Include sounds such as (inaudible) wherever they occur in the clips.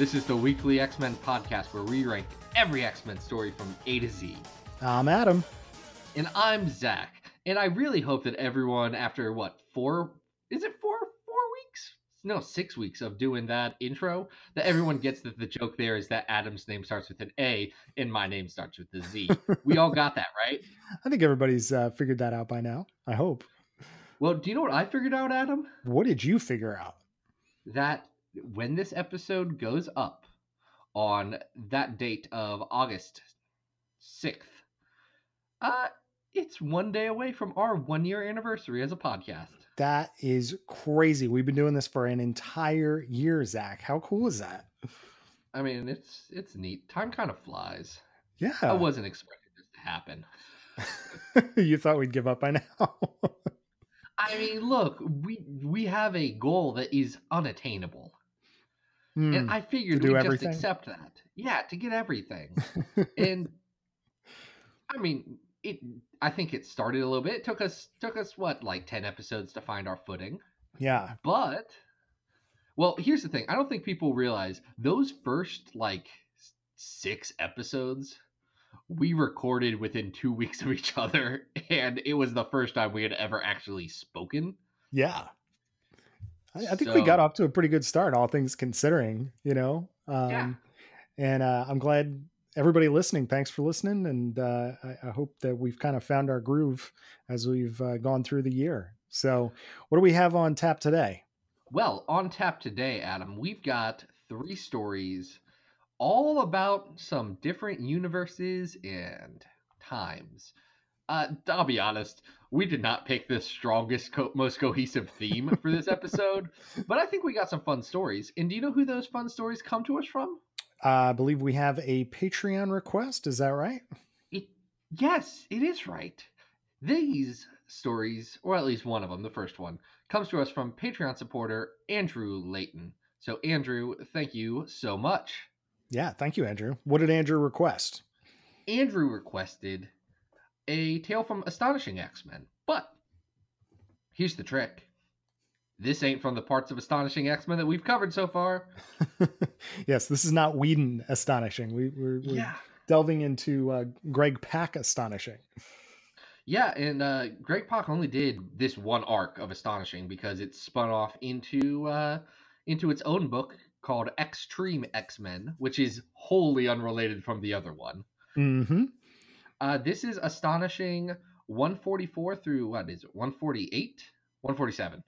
This is the weekly X Men podcast where we rank every X Men story from A to Z. I'm Adam. And I'm Zach. And I really hope that everyone, after what, four, is it four, four weeks? No, six weeks of doing that intro, that everyone gets that the joke there is that Adam's name starts with an A and my name starts with a Z. (laughs) we all got that, right? I think everybody's uh, figured that out by now. I hope. Well, do you know what I figured out, Adam? What did you figure out? that when this episode goes up on that date of August 6th, uh, it's one day away from our one year anniversary as a podcast. That is crazy. We've been doing this for an entire year, Zach. How cool is that? I mean, it's it's neat. Time kind of flies. Yeah. I wasn't expecting this to happen. (laughs) you thought we'd give up by now. (laughs) I mean, look, we we have a goal that is unattainable. Hmm. And I figured we just accept that. Yeah, to get everything. (laughs) and I mean, it. I think it started a little bit. It took us took us what like ten episodes to find our footing. yeah. But well, here's the thing. I don't think people realize those first like six episodes we recorded within two (laughs) weeks of each other, and it was the first time we had ever actually spoken. Yeah. I, I think we got off to a pretty good start, all things considering, you know? Um, Yeah. And uh, I'm glad everybody listening, thanks for listening. And uh, I, I hope that we've kind of found our groove as we've uh, gone through the year. So, what do we have on tap today? Well, on tap today, Adam, we've got three stories all about some different universes and times. Uh, I'll be honest, we did not pick the strongest, co- most cohesive theme for this (laughs) episode, but I think we got some fun stories. And do you know who those fun stories come to us from? Uh, I believe we have a Patreon request. Is that right? It, yes, it is right. These stories, or at least one of them, the first one, comes to us from Patreon supporter Andrew Layton. So, Andrew, thank you so much. Yeah. Thank you, Andrew. What did Andrew request? Andrew requested a tale from Astonishing X Men, but here's the trick. This ain't from the parts of Astonishing X Men that we've covered so far. (laughs) yes, this is not Whedon astonishing. We, we're, we're Yeah. delving into uh, Greg Pak astonishing. Yeah, and uh, Greg Pak only did this one arc of Astonishing because it spun off into uh, into its own book called Extreme X Men, which is wholly unrelated from the other one. Mm-hmm. Uh, this is Astonishing 144 through what is it, 148? 147.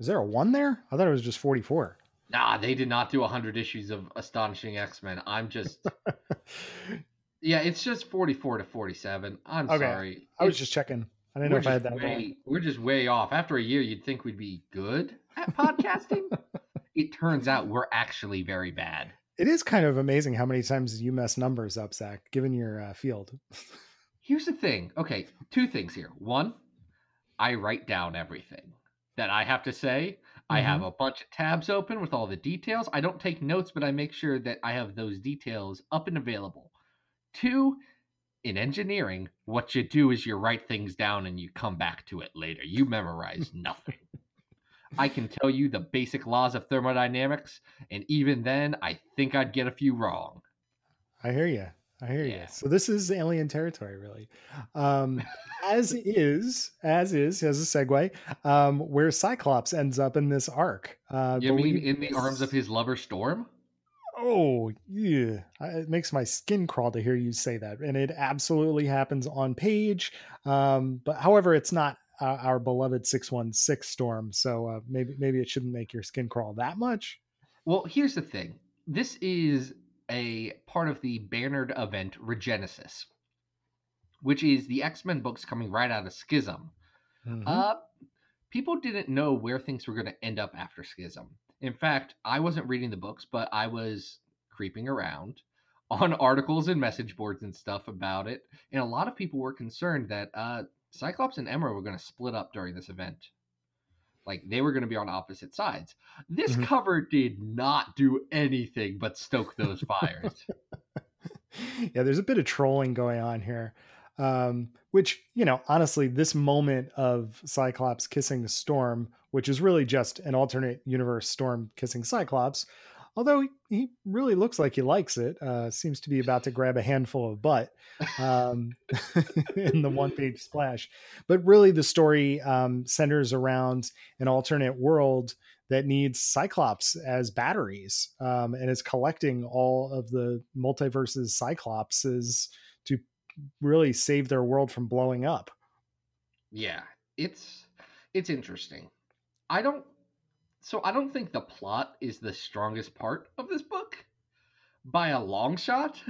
Is there a one there? I thought it was just 44. Nah, they did not do 100 issues of Astonishing X Men. I'm just. (laughs) yeah, it's just 44 to 47. I'm Okay. sorry. I was It's- just checking. I didn't we're know if I had that way, We're just way off. After a year, you'd think we'd be good at (laughs) podcasting. it turns out we're actually very bad. It is kind of amazing how many times you mess numbers up, Zach, given your uh, field. (laughs) Here's the thing. Okay, two things here. One, I write down everything that I have to say. I have Mm-hmm. a bunch of tabs open with all the details. I don't take notes, but I make sure that I have those details up and available. Two, in engineering, what you do is you write things down and you come back to it later. You memorize (laughs) nothing. I can tell you the basic laws of thermodynamics, and even then, I think I'd get a few wrong. I hear you. I hear Yeah. you. So this is alien territory, really. Um, as is, as is, as a segue, um, where Cyclops ends up in this arc. Uh, You mean in the arms of his lover Storm? Oh, yeah. I- It makes my skin crawl to hear you say that. And it absolutely happens on page. Um, but however, it's not uh, our beloved 616 storm. So uh, maybe, maybe it shouldn't make your skin crawl that much. Well, here's the thing. This is a part of the bannered event Regenesis, which is the X Men books coming right out of Schism. Mhm. Uh, people didn't know where things were going to end up after Schism. In fact, I wasn't reading the books, but I was creeping around (laughs) on articles and message boards and stuff about it, and a lot of people were concerned that uh, Cyclops and Emma were going to split up during this event. Like they were going to be on opposite sides. This Mhm. cover did not do anything but stoke those (laughs) fires. yeah, there's a bit of trolling going on here. Um, which, you know, honestly, this moment of Cyclops kissing Storm, which is really just an alternate universe Storm kissing Cyclops, although he, he really looks like he likes it, uh, seems to be about to grab a handful of butt um, (laughs) (laughs) in the one page splash. But really, the story um, centers around an alternate world that needs Cyclops as batteries um, and is collecting all of the multiverses Cyclopses to really save their world from blowing up. Yeah, it's it's interesting. I don't so I don't think the plot is the strongest part of this book by a long shot.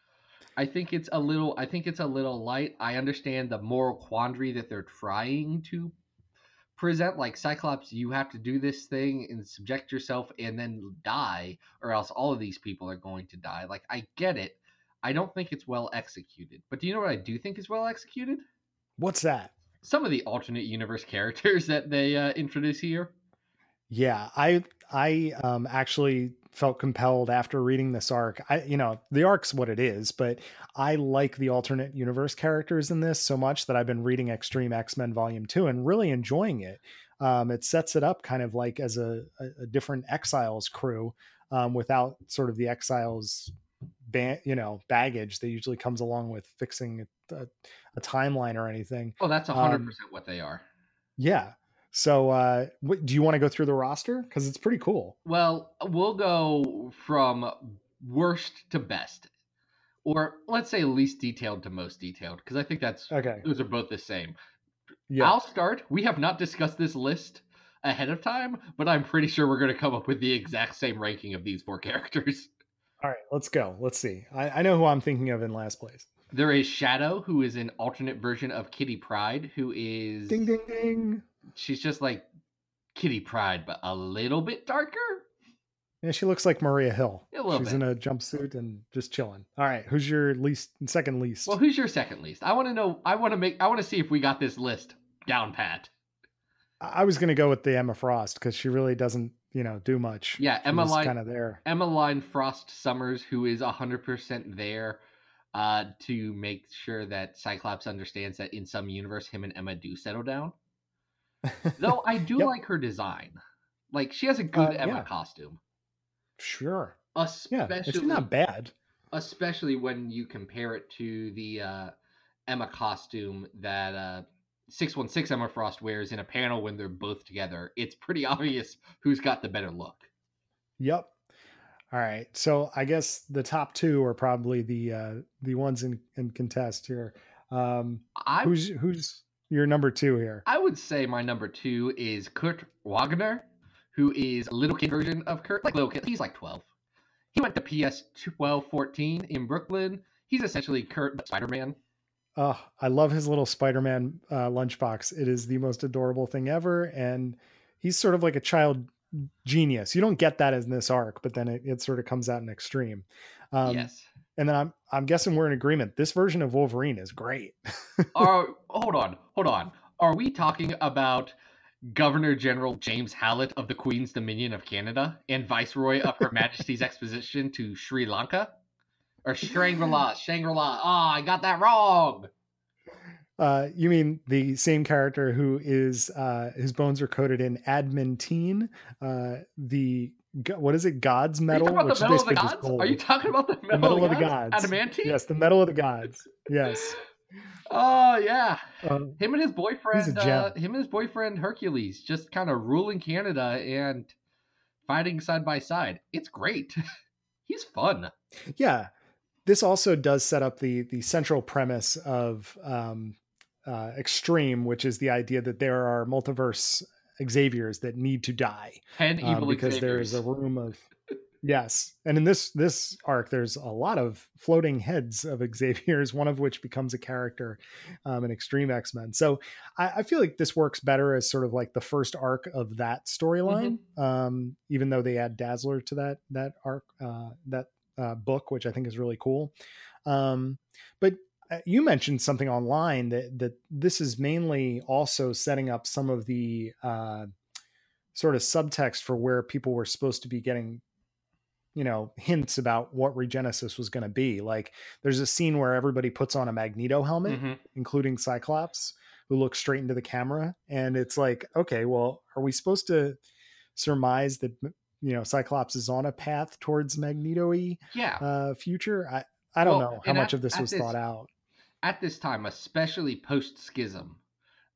(laughs) I think it's a little I think it's a little light. I understand the moral quandary that they're trying to present like Cyclops you have to do this thing and subject yourself and then die or else all of these people are going to die. Like I get it. I don't think it's well executed. But do you know what I do think is well executed? What's that? some of the alternate universe (laughs) characters that they uh, introduce here. Yeah, I I um actually felt compelled after reading this arc. I you know, the arc's what it is, but I like the alternate universe characters in this so much that I've been reading Extreme X-Men Volume 2 and really enjoying it. Um it sets it up kind of like as a a, a different Exiles crew um without sort of the Exiles ba- you know, baggage that usually comes along with fixing a, a timeline or anything. Oh, that's hundred Um, percent what they are. Yeah. So uh what, do you want to go through the roster cuz it's pretty cool. Well, we'll go from worst to best, or let's say least detailed to most detailed, because I think that's Okay. those are both the same. Yeah. I'll start. We have not discussed this list ahead of time, but I'm pretty sure we're going to come up with the exact same ranking of these four characters. (laughs) All right, let's go. Let's see. I, I know who I'm thinking of in last place. There is Shadow, who is an alternate version of Kitty Pryde, who is Ding ding ding. She's just like Kitty Pryde, but a little bit darker. Yeah, she looks like Maria Hill. A little She's bit. in a jumpsuit and just chilling. All right, who's your least second least? Well, who's your second least? I want to know. I want to make. I want to see if we got this list down pat. I was gonna go with the Emma Frost because she really doesn't, you know, do much. Yeah, Emma Line, kind of there. Emma Line Frost Summers, who is hundred percent there uh, to make sure that Cyclops understands that in some universe, him and Emma do settle down. Though I (laughs) do Yep. like her design. Like she has a good Uh, Emma yeah. costume, sure. Yeah, especially it's not bad. especially when you compare it to the uh, Emma costume that uh, 616 Emma Frost wears in a panel when they're both together. It's pretty (laughs) obvious who's got the better look. Yep. All right. So I guess the top two are probably the uh the ones in, in contest here. Um I who's who's your number two here? I would say my number two is Kurt Wagner, who is a little kid version of Kurt. Like little kid, he's like 12. He went to PS 12 14 in Brooklyn. He's essentially Kurt but Spider Man. Oh, I love his little Spider-Man uh, lunchbox. It is the most adorable thing ever, and he's sort of like a child genius. You don't get that in this arc, but then it, it sort of comes out in extreme. Um, yes. And then I'm I'm guessing we're in agreement. This version of Wolverine is great. (laughs) Are hold on, hold on. Are we talking about Governor General James Howlett of the Queen's Dominion of Canada and Viceroy of Her Majesty's Expedition to Sri Lanka? Or Shangri-La, Shangri-La. Ah, I got that wrong. Uh, you mean the same character who is uh, his bones are coated in adamantine, uh, the what is it? God's Are you metal, talking about the metal of the gods? Are you talking about the metal, metal of the of the gods? Adamantine? Yes, the metal of the gods. Yes. (laughs) Oh yeah. Um, Him and his boyfriend, uh, him and his boyfriend Hercules, just kind of ruling Canada and fighting side by side. It's great. (laughs) He's fun. yeah this also does set up the the central premise of um uh extreme which is the idea that there are multiverse xaviers that need to die Ten um, evil because there Xaviers. is a room of (laughs) Yes, and in this this arc, there's a lot of floating heads of (laughs) Xavier's, one of which becomes a character um, in Extreme X Men. So I, I, feel like this works better as sort of like the first arc of that storyline, mm-hmm. um, even though they add Dazzler to that that arc uh, that uh, book, which I think is really cool. Um, but you mentioned something online that that this is mainly also setting up some of the uh, sort of subtext for where people were supposed to be getting you know hints about what regenesis was going to be. Like there's a scene where everybody puts on a magneto helmet mm-hmm. including cyclops who looks straight into the camera and it's like okay well are we supposed to surmise that you know cyclops is on a path towards magneto yeah. uh, future? I i don't well, know how much at, of this was this, thought out at this time especially post schism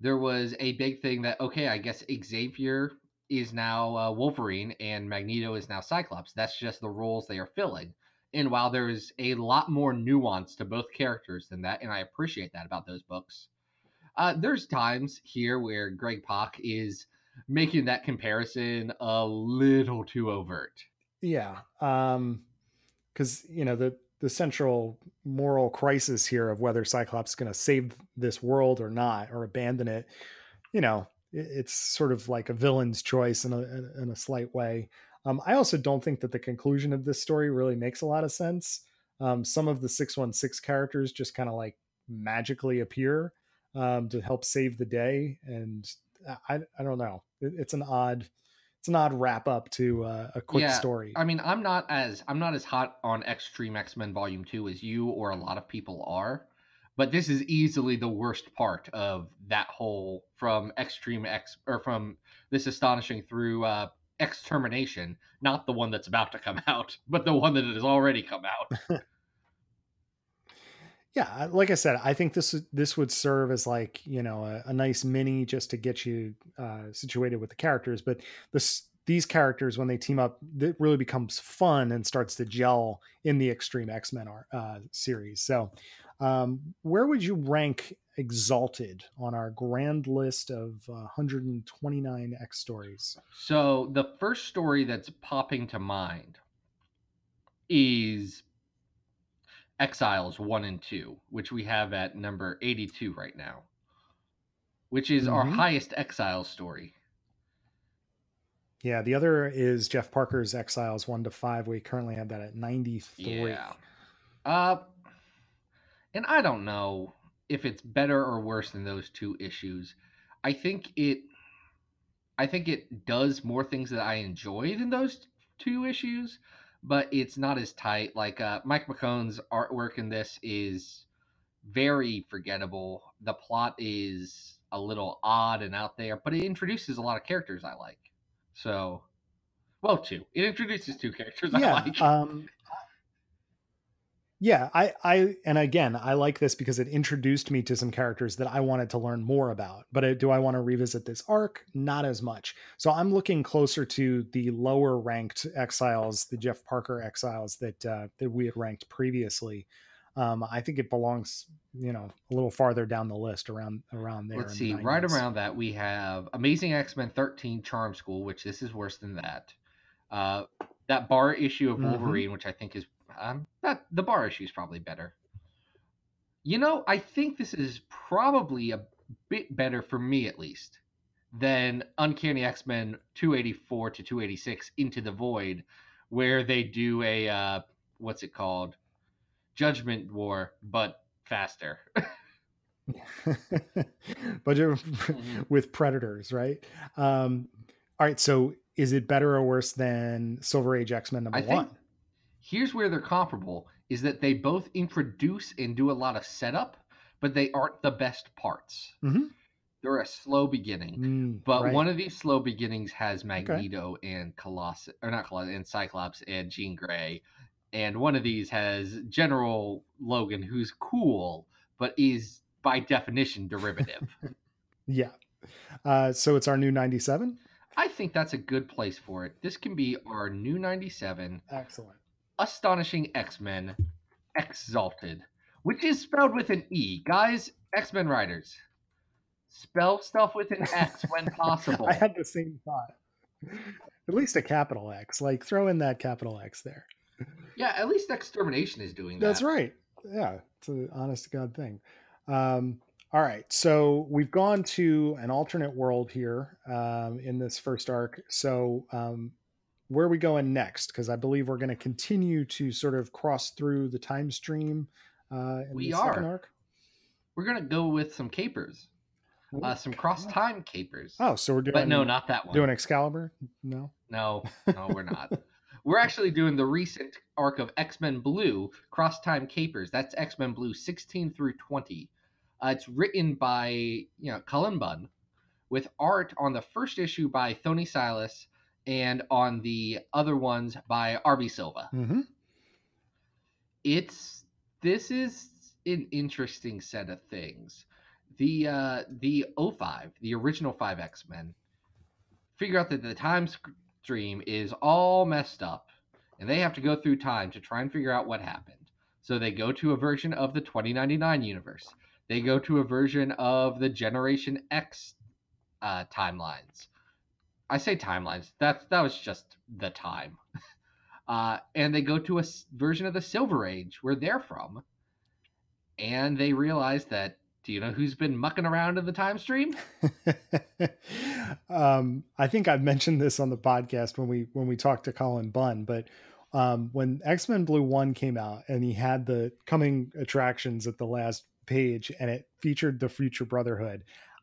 there was a big thing that okay i guess xavier is now uh, Wolverine and Magneto is now Cyclops. That's just the roles they are filling. And while there's a lot more nuance to both characters than that, and I appreciate that about those books, uh, there's times here where Greg Pak is making that comparison a little too overt. Yeah, um, because you know the the central moral crisis here of whether Cyclops is going to save this world or not, or abandon it. You know, it's sort of like a villain's choice in a in a slight way. Um, I also don't think that the conclusion of this story really makes a lot of sense. Um, some of the six one six characters just kind of like magically appear um, to help save the day, and I I don't know. It, it's an odd it's an odd wrap up to uh, a quick yeah, story. I mean, I'm not as I'm not as hot on Extreme X Men Volume Two as you or a lot of people are but this is easily the worst part of that whole from extreme x or from this astonishing through uh extermination not the one that's about to come (laughs) out but the one that has already come out (laughs) yeah like i said i think this this would serve as like you know a, a nice mini just to get you uh situated with the characters but this these characters when they team up it really becomes fun and starts to gel in the extreme x-men uh, series so um, where would you rank Exalted on our grand list of uh, 129 X stories? So the first story that's popping to mind is Exiles 1 and 2, which we have at number 82 right now, which is mm-hmm. our highest Exiles story. Yeah, the other is Jeff Parker's Exiles 1 to 5. We currently have that at 93. Yeah. Uh, and I don't know if it's better or worse than those two issues. I think it I think it does more things that I enjoy than those two issues, but it's not as tight. Like uh, Mike McKone's artwork in this is very forgettable. The plot is a little odd and out there, but it introduces a lot of characters I like. So, well, two. It introduces two characters yeah, I like. Um, yeah, I, I, and again, I like this because it introduced me to some characters that I wanted to learn more about. But uh, do I want to revisit this arc? Not as much. So I'm looking closer to the lower ranked exiles, the Jeff Parker exiles that uh, that we had ranked previously. Um, I think it belongs, you know, a little farther down the list, around around there. Let's see, right around that we have Amazing X Men 13 Charm School, which this is worse than that. Uh, that bar issue of mm-hmm. Wolverine, mm-hmm. which I think is um, that the bar issue is probably better. You know, I think this is probably a bit better for me at least than Uncanny X Men 284 to 286 Into the Void, where they do a uh, what's it called, Judgment War, but faster. (laughs) but mm-hmm. with predators, right? Um, all right, so is it better or worse than Silver Age X Men number I one? Here's where they're comparable is that they both introduce and do a lot of setup, but they aren't the best parts. Mm-hmm. They're a slow beginning. Mm, but right. one of these slow beginnings has Magneto okay. and Colossus, or not Colossus, and Cyclops and Jean Grey. And one of these has General Logan, who's cool, but is by definition derivative. (laughs) yeah. Uh, so it's our new 97? I think that's a good place for it. This can be our new 97. Excellent. Astonishing X Men Exalted, which is spelled with an E. Guys, X Men writers, spell stuff with an X when (laughs) possible. I had the same thought. At least a capital X. Like throw in that capital X there. Yeah, at least extermination is doing that. That's right. Yeah, it's an honest to God thing. Um, all right, so we've gone to an alternate world here um, in this first arc. So um, where are we going next? Because I believe we're going to continue to sort of cross through the time stream. Uh, in We are. arc. We're gonna go with some capers, uh, some cross time capers. Oh, so we're doing. but no, not that one. doing Excalibur. No. No, no, (laughs) we're not. we're actually doing the recent arc of X Men Blue Cross Time Capers. That's X Men Blue 16 through 20. Uh, it's written by you know Cullen Bunn, with art on the first issue by Thony Silas, and on the other ones by RB Silva. Mm-hmm. It's this is an interesting set of things. The uh the O5, the original 5 X-Men figure out that the time stream is all messed up and they have to go through time to try and figure out what happened. So they go to a version of the 2099 universe. They go to a version of the Generation X uh, timelines. I say timelines. That's that was just the time. (laughs) Uh, and they go to a version of the Silver Age where they're from, and they realize that. Do you know who's been mucking around in the time stream? (laughs) um, I think I've mentioned this on the podcast when we when we talked to Cullen Bunn, but um, when X Men Blue One came out and he had the coming attractions at the last page and it featured the Future Brotherhood,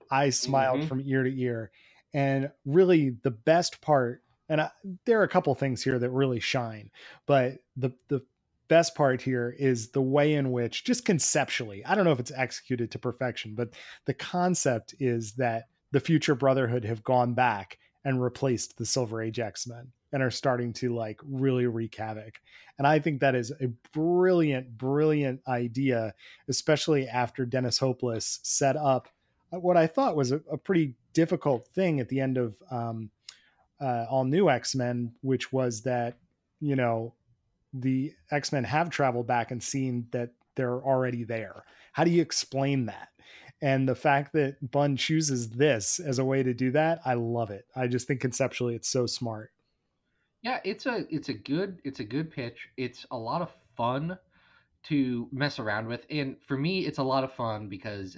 I smiled Mhm. from ear to ear. And really, the best part, and I, there are a couple things here that really shine, but the the best part here is the way in which, just conceptually, I don't know if it's executed to perfection, but the concept is that the future brotherhood have gone back and replaced the silver age x-men and are starting to like really wreak havoc. And i think that is a brilliant brilliant idea especially after dennis hopeless set up what i thought was a, a pretty difficult thing at the end of um, uh, all new x-men which was that you know the x-men have traveled back and seen that they're already there how do you explain that and the fact that Bunn chooses this as a way to do that, I love it. I just think conceptually it's so smart. Yeah, it's a it's a good it's a good pitch. It's a lot of fun to mess around with, and for me, it's a lot of fun because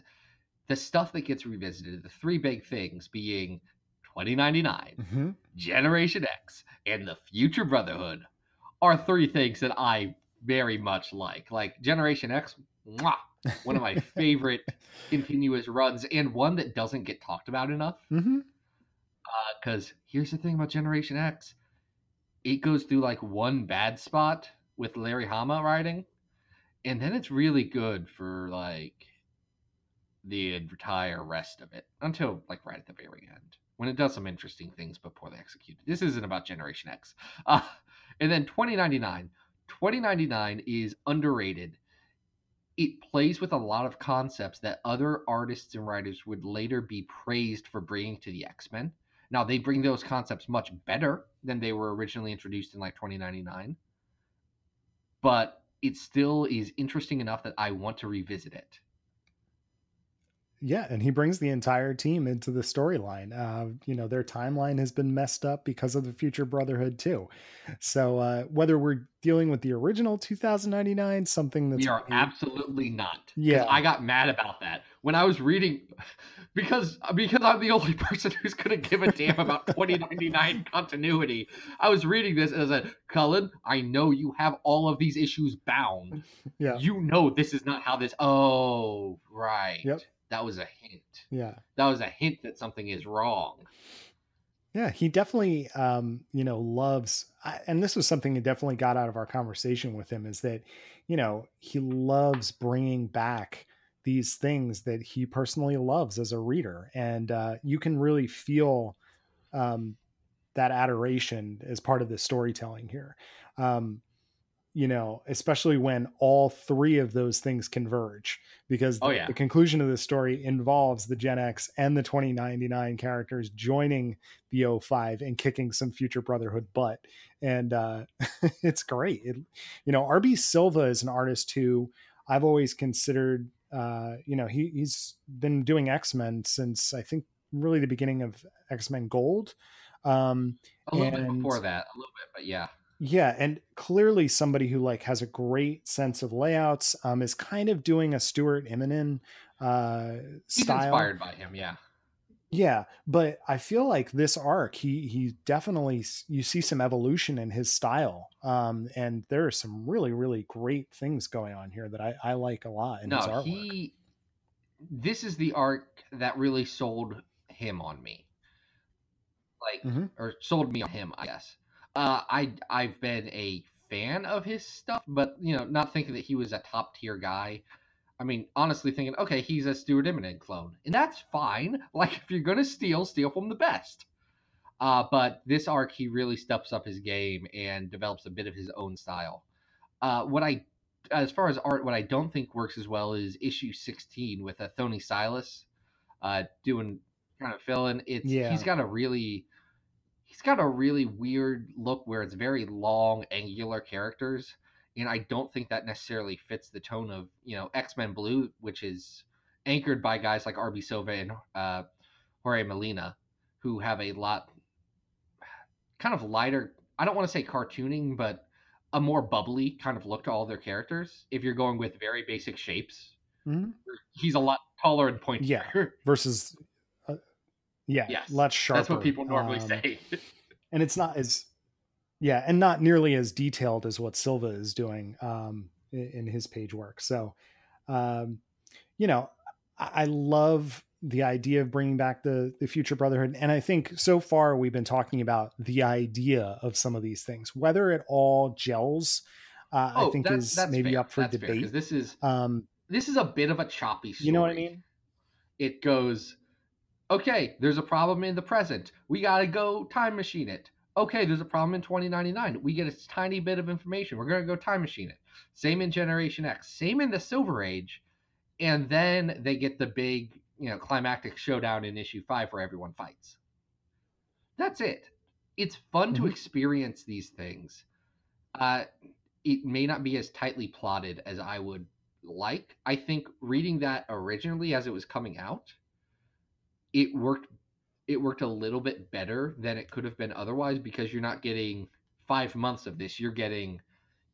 the stuff that gets revisited, the three big things being 2099, Mm-hmm. Generation X, and the Future Brotherhood, are three things that I very much like. Like Generation X, mwah, one of my (laughs) favorite continuous runs, and one that doesn't get talked about enough Mm-hmm. because here's the thing about Generation X, it goes through like one bad spot with Larry Hama writing, and then it's really good for like the entire rest of it until like right at the very end when it does some interesting things but poorly executed. This isn't about Generation X. Uh, and then 2099. 2099 is underrated. It plays with a lot of concepts that other artists and writers would later be praised for bringing to the X Men. Now they bring those concepts much better than they were originally introduced in like 2099, but it still is interesting enough that I want to revisit it. Yeah, and he brings the entire team into the storyline. Uh, you know, their timeline has been messed up because of the future brotherhood too. So uh, whether we're dealing with the original 2099, something that's we are absolutely not. Yeah. I got mad about that when I was reading (laughs) because because I'm the only (laughs) person who's gonna give a damn about 2099 continuity. I was reading this and I said, Cullen, I know you have all of these issues bound. yeah, You know this is not how this. Oh, right. Yep. That was a hint. yeah. That was a hint that something is wrong. Yeah, he definitely, um, you know, loves, and this was something that definitely got out of our conversation with him is that, you know, he loves bringing back these things that he personally loves as a reader, and uh, you can really feel um, that adoration as part of the storytelling here. Um, you know, especially when all three of those things converge, because Oh, the, yeah. the conclusion of the story involves the Gen X and the 2099 characters joining the O5 and kicking some future brotherhood butt and uh (laughs) it's great it, you know rb silva is an artist who i've always considered uh you know he, he's been doing x-men since i think really the beginning of x-men gold Um, A little bit before that, a little bit, but yeah. Yeah, and clearly somebody who like has a great sense of layouts um, is kind of doing a Stuart Immonen uh, He's style. inspired by him, yeah. Yeah, but I feel like this arc, he he definitely you see some evolution in his style, um, and there are some really really great things going on here that I, I like a lot in his no, artwork. he. This is the arc that really sold him on me. Like, mm-hmm. or sold me on him, I guess. Uh, I I've been a fan of his stuff, but you know, not thinking that he was a top tier guy. I mean, honestly, thinking, okay, he's a Stuart Immonen clone, and that's fine. (laughs) Like, if you're gonna steal, steal from the best. Uh, but this arc, he really steps up his game and develops a bit of his own style. Uh, what I, as far as art, what I don't think works as well is issue 16 with a Thony Silas, uh, doing kind of filling. It's Yeah. he's got a really, he's got a really weird look where it's very long, angular characters, and I don't think that necessarily fits the tone of you know X Men Blue, which is anchored by guys like RB Silva and uh, Jorge Molina, who have a lot kind of lighter. I don't want to say cartooning, but a more bubbly kind of look to all their characters. If you're going with very basic shapes, Mhm. he's a lot taller and pointier. Yeah. versus, yeah, Yes, less sharper. That's what people normally um, say. (laughs) and it's not as yeah and not nearly as detailed as what silva is doing um in, in his page work so um you know i, I love the idea of bringing back the the future brotherhood and i think so far we've been talking about the idea of some of these things whether it all gels uh, i think is maybe fair. up for Oh, That's fair, debate this is um this is a bit of a choppy story. you know what i mean It goes, okay, there's a problem in the present. We got to go time machine it. Okay, there's a problem in 2099. We get a tiny bit of information. We're going to go time machine it. Same in Generation X. Same in the Silver Age. And then they get the big, you know, climactic showdown in issue 5 where everyone fights. That's it. It's fun to Mhm. experience these things. Uh, it may not be as tightly plotted as I would like. I think reading that originally as it was coming out, it worked it worked a little bit better than it could have been otherwise because you're not getting five months of this. You're getting,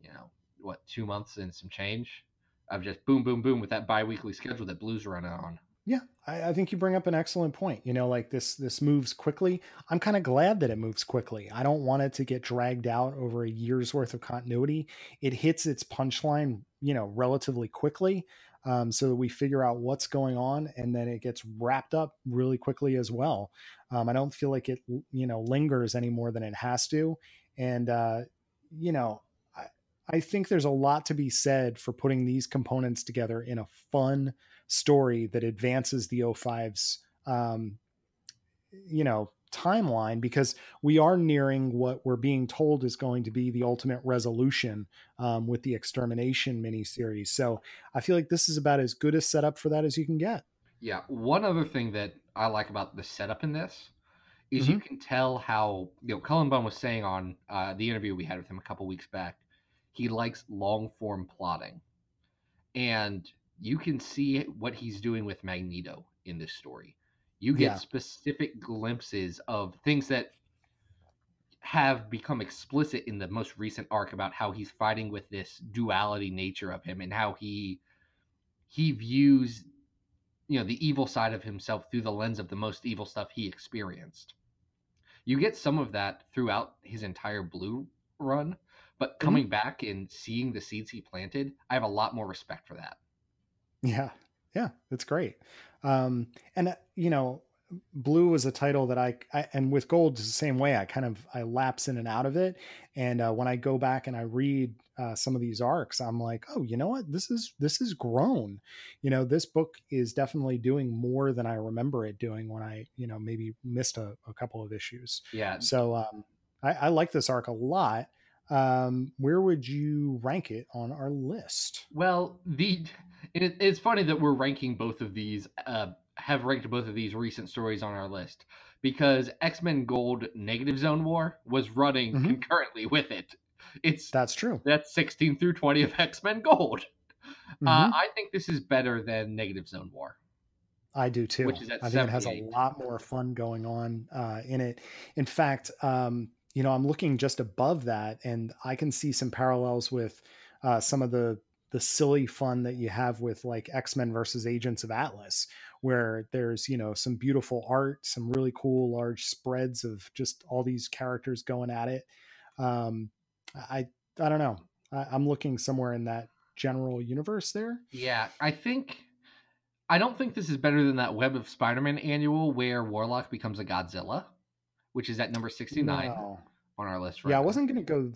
you know, what, two months and some change of just boom, boom, boom with that bi-weekly schedule that Blues running on. Yeah, I, I think you bring up an excellent point. You know, like this this moves quickly. I'm kind of glad that it moves quickly. I don't want it to get dragged out over a year's worth of continuity. It hits its punchline, you know, relatively quickly. Um, so that we figure out what's going on and then it gets wrapped up really quickly as well. Um, I don't feel like it, you know, lingers any more than it has to. And, uh, you know, I, I think there's a lot to be said for putting these components together in a fun, story that advances the O5's um, you know timeline because we are nearing what we're being told is going to be the ultimate resolution um, with the extermination miniseries so i feel like this is about as good a setup for that as you can get Yeah. One other thing that I like about the setup in this is you can tell how you know Cullen Bunn was saying on uh, the interview we had with him a couple weeks back. He likes long form plotting, and you can see what he's doing with Magneto in this story. You get Yeah. specific glimpses of things that have become explicit in the most recent arc about how he's fighting with this duality nature of him and how he he views you know the evil side of himself through the lens of the most evil stuff he experienced. You get some of that throughout his entire blue run but mm-hmm. coming back and seeing the seeds he planted i have a lot more respect for that. Yeah, yeah, it's great. Um, and uh, you know, blue was a title that I, I and with gold the same way. I kind of I lapse in and out of it, and uh, when I go back and I read uh, some of these arcs, I'm like, oh, you know what? This is this is grown. You know, this book is definitely doing more than I remember it doing when I you know maybe missed a, a couple of issues. yeah So um, I, I like this arc a lot. Um, where would you rank it on our list? well the it, it's funny that we're ranking both of these uh have ranked both of these recent stories on our list because x-men gold negative zone war was running Mhm. concurrently with it it's That's true. that's 16 through 20 of x-men gold Mhm. Uh, I think this is better than Negative Zone War. I do too. Which is at I think it has a lot more fun going on uh, in it. In fact, um, you know, I'm looking just above that, and I can see some parallels with uh, some of the the silly fun that you have with like X Men versus Agents of Atlas, where there's you know some beautiful art, some really cool large spreads of just all these characters going at it. Um, I I don't know. I, I'm looking somewhere in that general universe there. Yeah, I think I don't think this is better than that Web of Spider-Man annual where Warlock becomes a Godzilla, which is at number 69 No. On our list right Yeah, I wasn't going to go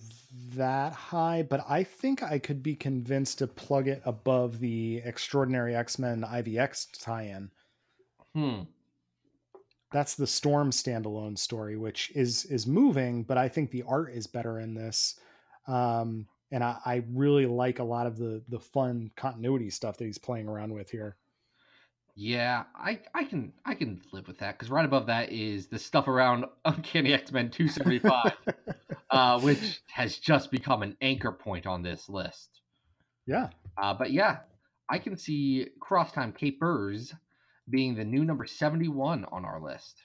that high, but I think I could be convinced to plug it above the Extraordinary X Men IVX tie in. Hmm. That's the Storm standalone story, which is is moving, but I think the art is better in this. Um, and I, I really like a lot of the the fun continuity stuff that he's playing around with here. Yeah, I I can I can live with that because right above that is the stuff around (laughs) Uncanny X-Men 275, (laughs) uh, which has just become an anchor point on this list. yeah, Uh, but yeah, I can see Cross Time Capers being the new number 71 on our list.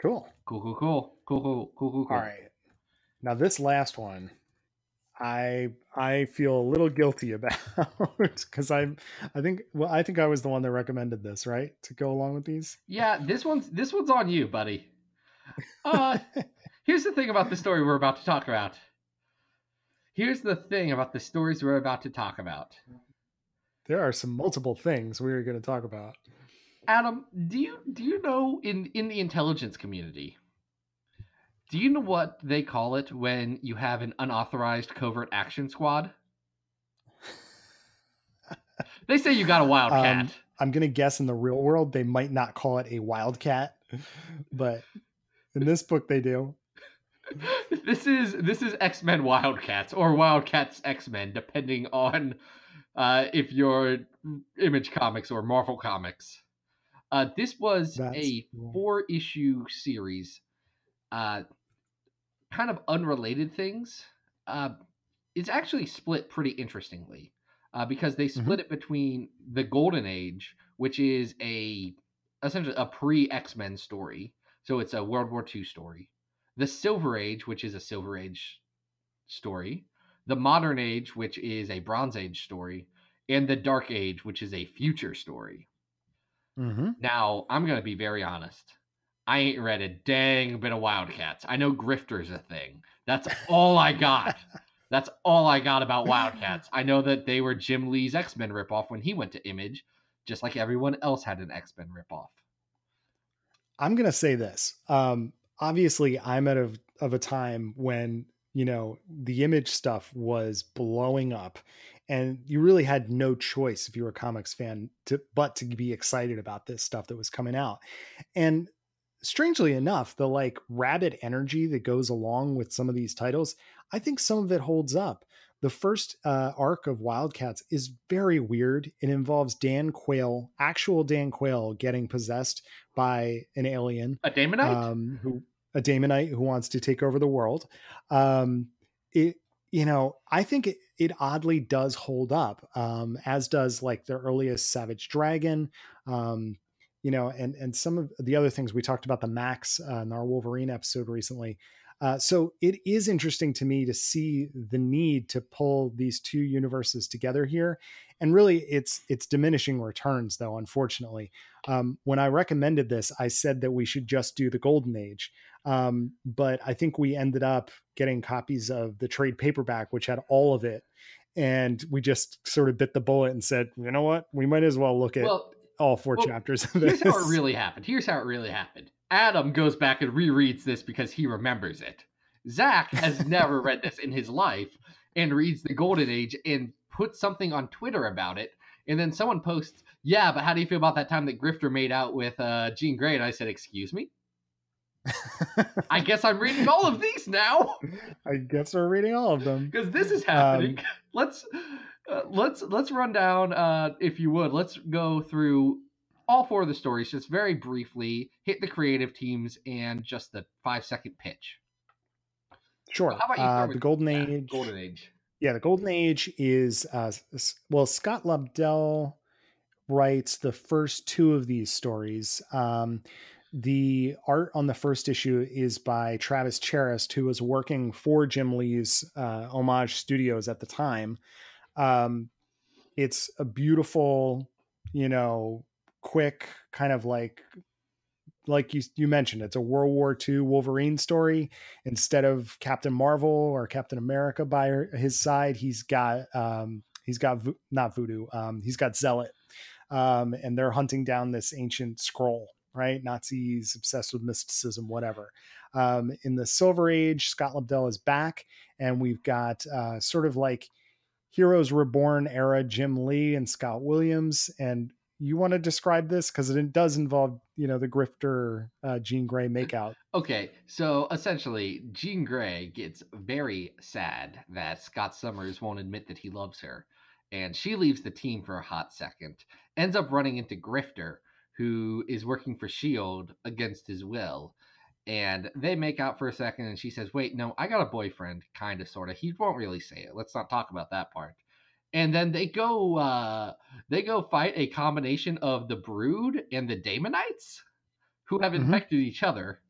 cool. Cool, cool, cool, cool, cool, cool, cool. cool. All right. Now this last one, I I feel a little guilty (laughs) about because I'm I think well I think I was the one that recommended this right to go along with these. Yeah, this one's this one's on you, buddy. Uh, (laughs) here's the thing about the story we're about to talk about. Here's the thing about the stories we're about to talk about. there are some multiple things we're going to talk about. Adam, do you do you know in in the intelligence community? Do you know what they call it when you have an unauthorized covert action squad? (laughs) They say you got a wildcat. Um, I'm going to guess in the real world they might not call it a wildcat, but in this book they do. (laughs) this is this is X Men Wildcats or Wildcats X Men, depending on uh, if you're Image Comics or Marvel Comics. Uh, this was That's a cool. four issue series, uh, kind of unrelated things. Uh, it's actually split pretty interestingly uh, because they split it between the Golden Age, which is a essentially a pre X Men story, so it's a World War II story the Silver Age, which is a Silver Age story, the Modern Age, which is a Bronze Age story, and the Dark Age, which is a future story. Mm-hmm. Now, I'm going to be very honest. I ain't read a dang bit of Wildcats. I know Grifter's a thing. That's all I got. (laughs) That's all I got about Wildcats. I know that they were Jim Lee's X Men ripoff when he went to Image, just like everyone else had an X Men ripoff. I'm going to say this. Um, obviously, I'm at a of a time when you know the image stuff was blowing up, and you really had no choice if you were a comics fan to but to be excited about this stuff that was coming out. And strangely enough, the like rabid energy that goes along with some of these titles, I think some of it holds up. The first uh, arc of Wildcats is very weird. It involves Dan Quayle, actual Dan Quayle, getting possessed by an alien A Daemonite? um, who a Daemonite who wants to take over the world. Um, it you know I think it, it oddly does hold up, um, as does like the earliest Savage Dragon. Um, you know, and and some of the other things we talked about the Max uh, in our Wolverine episode recently. Uh, so it is interesting to me to see the need to pull these two universes together here, and really it's it's diminishing returns though. Unfortunately, um, when I recommended this, I said that we should just do the Golden Age, um, but I think we ended up getting copies of the trade paperback, which had all of it, and we just sort of bit the bullet and said, you know what, we might as well look at well, all four well, chapters of Here's how it really happened. Here's how it really happened. Adam goes back and rereads this because he remembers it. Zach has never read this in his life and reads the Golden Age and puts something on Twitter about it. And then someone posts, "Yeah, but how do you feel about that time that Grifter made out with uh, Jean Grey?" And I said, "Excuse me." I guess I'm reading all of these now (laughs) I guess we're reading all of them. (laughs) because this is happening. (laughs) let's uh, let's let's run down, uh, if you would. Let's go through all four of the stories just very briefly. Hit the creative teams and just the five second pitch. Sure. How about you Uh, the Golden that, Age. Golden Age. yeah, the Golden Age is uh, well, Scott Lobdell writes the first two of these stories. Um, the art on the first issue is by Travis Charest, who was working for Jim Lee's uh, Homage Studios at the time. Um, it's a beautiful, you know, quick kind of like like you you mentioned, it's a World War II Wolverine story. Instead of Captain Marvel or Captain America by his side, he's got um, he's got not voodoo, um, he's got Zealot, um, and they're hunting down this ancient scroll. Right, Nazis obsessed with mysticism, whatever. Um, in the Silver Age, Scott Lobdell is back, and we've got uh, sort of like Heroes Reborn era Jim Lee and Scott Williams, and you want to describe this because it does involve you know the grifter uh, Jean Grey makeout. Okay, so essentially, Jean Grey gets very sad that Scott Summers won't admit that he loves her, and she leaves the team for a hot second. Ends up running into Grifter, who is working for Shield against his will, and they make out for a second, and she says, "Wait, no, I got a boyfriend, kind of, sort of. He won't really say it. Let's not talk about that part." and then they go uh they go fight a combination of the brood and the daemonites who have Mhm. infected each other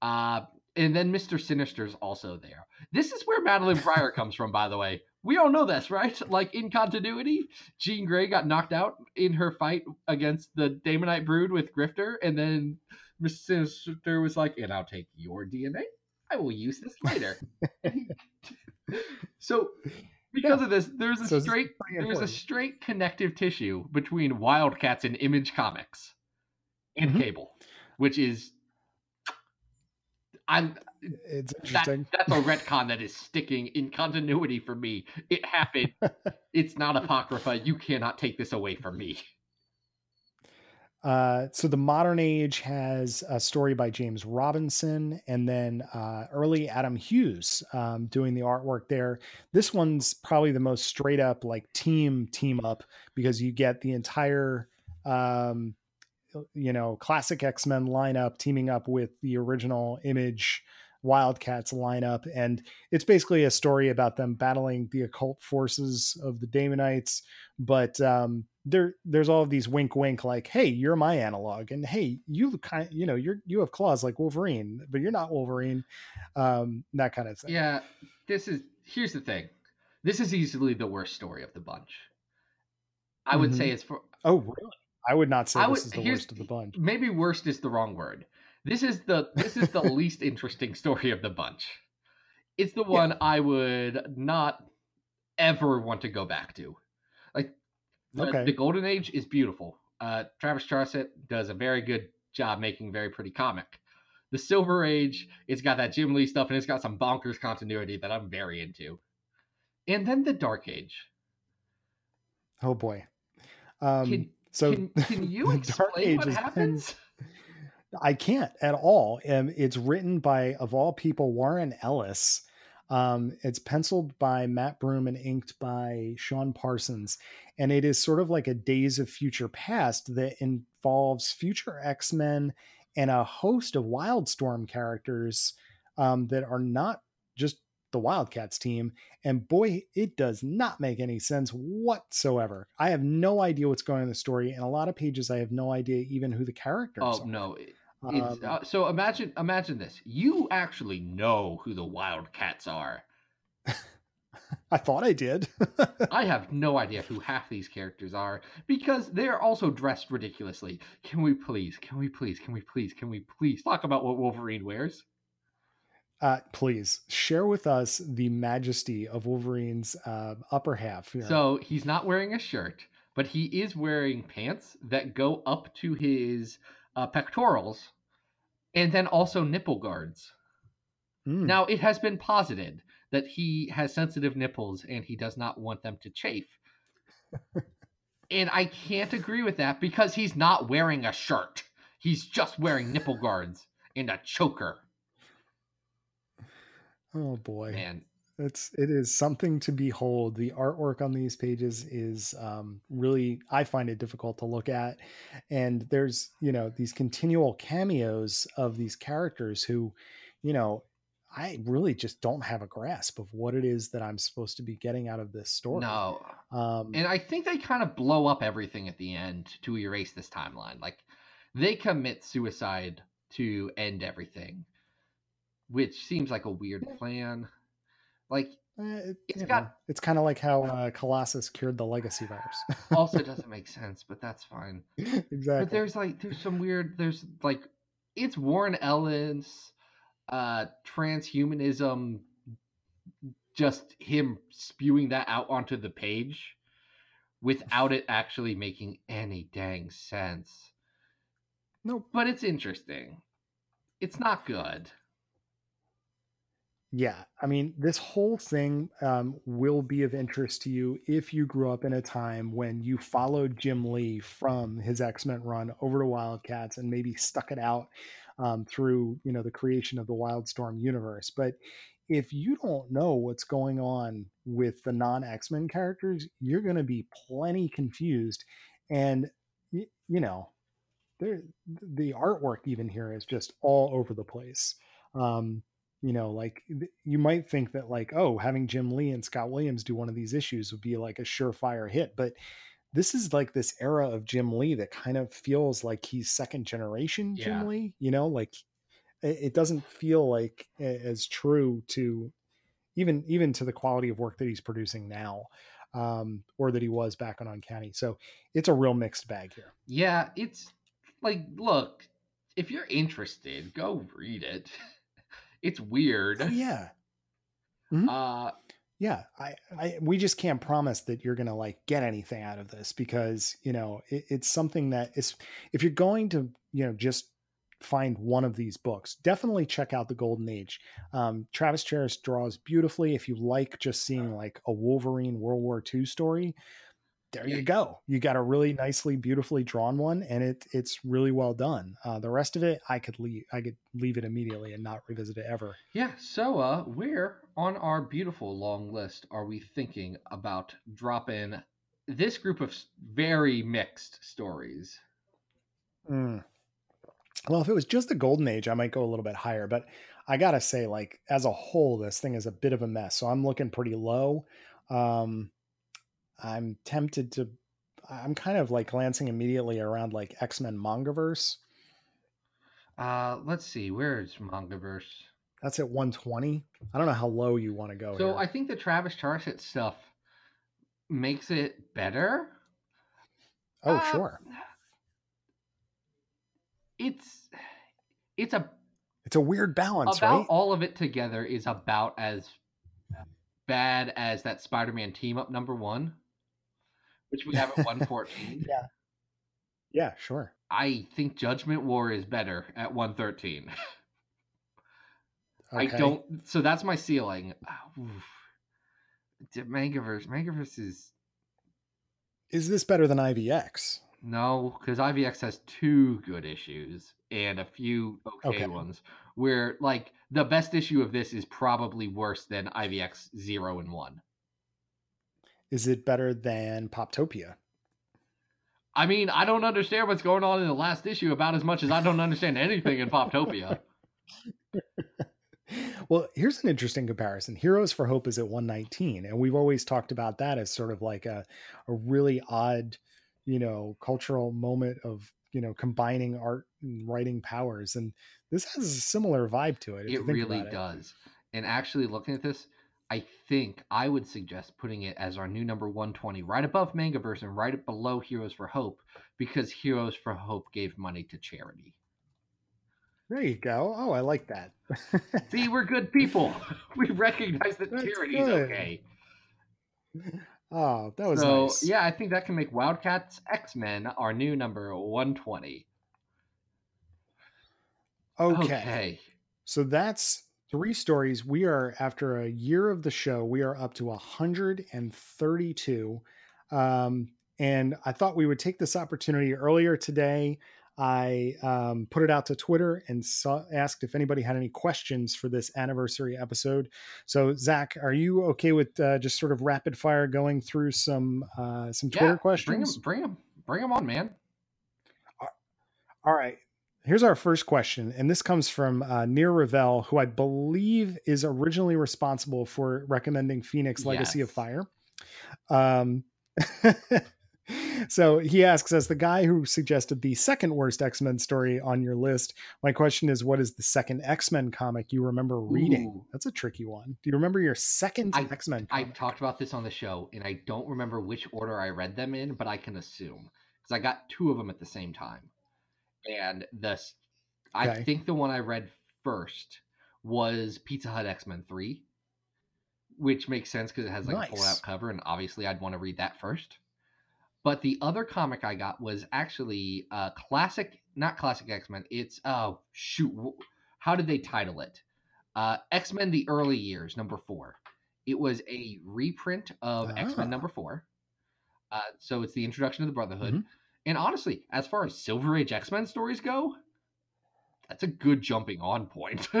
uh and then mr sinister's also there this is where madelyne pryor comes from by the way we all know this right like in continuity jean grey got knocked out in her fight against the daemonite brood with grifter and then mr sinister was like and i'll take your dna i will use this later (laughs) (laughs) so because of this there's a So straight there's a straight connective tissue between Wildcats and Image Comics and Mhm. Cable, which is I'm It's that, interesting. that's a retcon that is sticking in continuity for me. It happened. (laughs) it's not apocrypha. You cannot take this away from me. Uh, so the modern age has a story by James Robinson and then uh, early Adam Hughes um, doing the artwork there. This one's probably the most straight up like team team up because you get the entire um, you know classic X Men lineup teaming up with the original Image Wildcats lineup, and it's basically a story about them battling the occult forces of the Daemonites. But um, there, there's all of these wink, wink, like, "Hey, you're my analog," and "Hey, you kind, you know, you're you have claws like Wolverine, but you're not Wolverine." Um, that kind of thing. Yeah, this is here's the thing. This is easily the worst story of the bunch. I would Mhm. say it's for Oh, really? I would not say I this would- is the worst of the bunch. maybe worst is the wrong word. This is the this is the least interesting story of the bunch. It's the one I would not ever want to go back to. Like the, Okay. the Golden Age is beautiful. Uh, Travis Charest does a very good job making very pretty comic. The Silver Age, it's got that Jim Lee stuff and it's got some bonkers continuity that I'm very into. And then the Dark Age. Oh boy. Um, Can, so can, can you (laughs) explain Age what has been- happens? I can't at all. Um, it's written by, of all people, Warren Ellis. Um, it's penciled by Matt Broome and inked by Sean Parsons. And it is sort of like a Days of Future Past that involves future X Men and a host of Wildstorm characters um, that are not just the Wildcats team. And boy, it does not make any sense whatsoever. I have no idea what's going on in the story. And a lot of pages, I have no idea even who the characters Oh are. no, Um, uh, so imagine imagine this. You actually know who the Wildcats are. (laughs) I thought I did. (laughs) I have no idea who half these characters are because they are also dressed ridiculously. Can we please, can we please, can we please, can we please talk about what Wolverine wears? uh, please share with us the majesty of Wolverine's uh, upper half. Here. So he's not wearing a shirt, but he is wearing pants that go up to his uh, pectorals and then also nipple guards. Mm, Now, it has been posited that he has sensitive nipples and he does not want them to chafe. (laughs) and I can't agree with that because he's not wearing a shirt. He's just wearing nipple guards and a choker. oh boy, Man, it's it is something to behold. The artwork on these pages is um, really I find it difficult to look at, and there's you know these continual cameos of these characters who, you know. I really just don't have a grasp of what it is that I'm supposed to be getting out of this story. No. Um, And I think they kind of blow up everything at the end to erase this timeline. Like they commit suicide to end everything, which seems like a weird plan. Like eh, it- it's got- know, it's kind of like how uh, Colossus cured the legacy virus. (laughs) also doesn't make sense, but that's fine. exactly. But there's like there's some weird there's like it's Warren Ellis uh transhumanism just him spewing that out onto the page without it actually making any dang sense. nope. But it's interesting. It's not good. Yeah, I mean, this whole thing um, will be of interest to you if you grew up in a time when you followed Jim Lee from his X Men run over to Wildcats and maybe stuck it out um, through, you know, the creation of the Wildstorm universe. But if you don't know what's going on with the non X Men characters, you're going to be plenty confused, and you know, the artwork even here is just all over the place. Um, you know like you might think that like oh having jim lee and scott williams do one of these issues would be like a surefire hit but this is like this era of jim lee that kind of feels like he's second generation Yeah. jim lee you know like it, doesn't feel like as true to even even to the quality of work that he's producing now um or that he was back on uncanny so it's a real mixed bag here Yeah, it's like look, if you're interested, go read it. (laughs) It's weird. oh yeah. (laughs) Uh yeah I, I we just can't promise that you're gonna like get anything out of this because you know it, it's something that is if you're going to you know just find one of these books definitely check out the golden age. Um, travis Charest draws beautifully. If you like just seeing like a wolverine world war ii story there you go you got a really nicely beautifully drawn one and it it's really well done uh, the rest of it i could leave i could leave it immediately and not revisit it ever Yeah, so uh where on our beautiful long list are we thinking about dropping this group of very mixed stories? Mm. Well, if it was just the golden age, I might go a little bit higher. But I gotta say, like as a whole, this thing is a bit of a mess. So I'm looking pretty low. Um, I'm tempted to. I'm kind of like glancing immediately around like X Men Mangaverse. Uh let's see, where is Mangaverse? That's at 120. I don't know how low you want to go. So here. I think the Travis Charest stuff makes it better. oh, Uh, sure. It's it's a It's a weird balance, about right? all of it together is about as bad as that Spider-Man team up number one, which we have at 114. (laughs) yeah. Yeah, sure. I think Judgment War is better at 113. Okay. I don't. So that's my ceiling. Oof. D- Mangaverse. Mangaverse is Is this better than IVX? no, because IVX has two good issues and a few okay, Okay. ones. Where like the best issue of this is probably worse than IVX zero and one. Is it better than Poptopia? I mean, I don't understand what's going on in the last issue about as much as I don't understand anything in Poptopia. (laughs) well, here's an interesting comparison. Heroes for Hope is at 119, and we've always talked about that as sort of like a, a really odd, you know, cultural moment of you know combining art and writing powers, and this has a similar vibe to it. It really about it. does. And actually, looking at this, I think I would suggest putting it as our new number 120, right above Mangaverse and right below Heroes for Hope, because Heroes for Hope gave money to charity. There you go. Oh, I like that. (laughs) See, we're good people. We recognize that That's charity's good. okay. oh, that was so, nice. yeah, I think that can make Wildcats X Men our new number 120. okay. So that's three stories. We are after a year of the show, we are up to 132. Um, and I thought we would take this opportunity earlier today. I um, put it out to Twitter and saw, asked if anybody had any questions for this anniversary episode. So, Zach, are you okay with uh, just sort of rapid fire going through some uh, some Twitter yeah, questions? Bring them, bring them, bring them on, man. All right. Here's our first question, and this comes from uh, Near Ravel, who I believe is originally responsible for recommending Phoenix Legacy of Fire. Um, (laughs) so he asks, as the guy who suggested the second worst X Men story on your list, my question is, what is the second X Men comic you remember reading? Ooh. That's a tricky one. Do you remember your second X Men? I talked about this on the show, and I don't remember which order I read them in, but I can assume because I got two of them at the same time. And this s- I Okay. think the one I read first was Pizza Hut X Men Three, which makes sense because it has like a Nice. fold-out cover, and obviously I'd want to read that first. But the other comic I got was actually uh, classic, not classic X Men. It's oh shoot, how did they title it? Uh, X Men: The Early Years, number four. It was a reprint of X Men Ah. number four. Uh, so it's the introduction of the Brotherhood. Mhm. And honestly, as far as Silver Age X Men stories go, that's a good jumping on point. (laughs)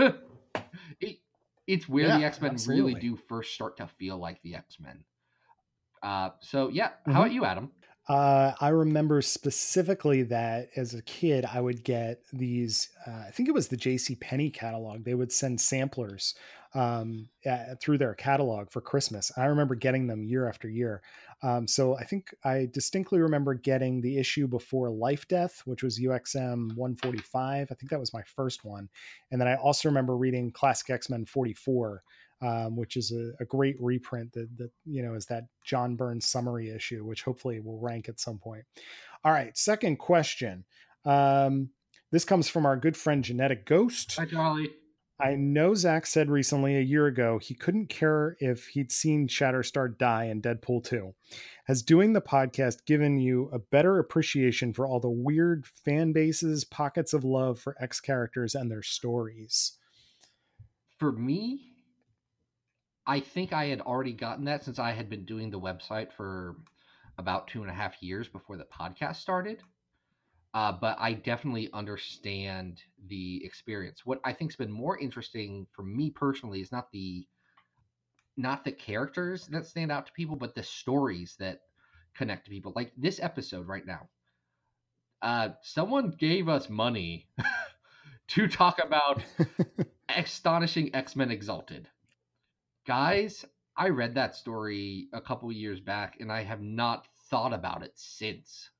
it, it's where the X Men really do first start to feel like the X Men. Uh, so yeah, Mhm. how about you, Adam? Uh, I remember specifically that as a kid, I would get these. Uh, I think it was the J.C. Penney catalog. They would send samplers um, uh, through their catalog for Christmas. I remember getting them year after year. Um, so I think I distinctly remember getting the issue before Life Death, which was UXM 145. I think that was my first one, and then I also remember reading Classic X Men 44 um, which is a, a great reprint that, that you know is that John Byrne's summary issue, which hopefully will rank at some point. All right, second question. Um, this comes from our good friend Genetic Ghost. Hi, Charlie. I know Zach said recently a year ago he couldn't care if he'd seen Shatterstar die in Deadpool 2. Has doing the podcast given you a better appreciation for all the weird fan bases, pockets of love for X characters and their stories? For me, I think I had already gotten that since I had been doing the website for about two and a half years before the podcast started. Uh, but I definitely understand the experience. What I think's been more interesting for me personally is not the not the characters that stand out to people, but the stories that connect to people. Like this episode right now. Uh, someone gave us money (laughs) to talk about (laughs) astonishing X-Men Exalted. Guys, I read that story a couple years back and I have not thought about it since.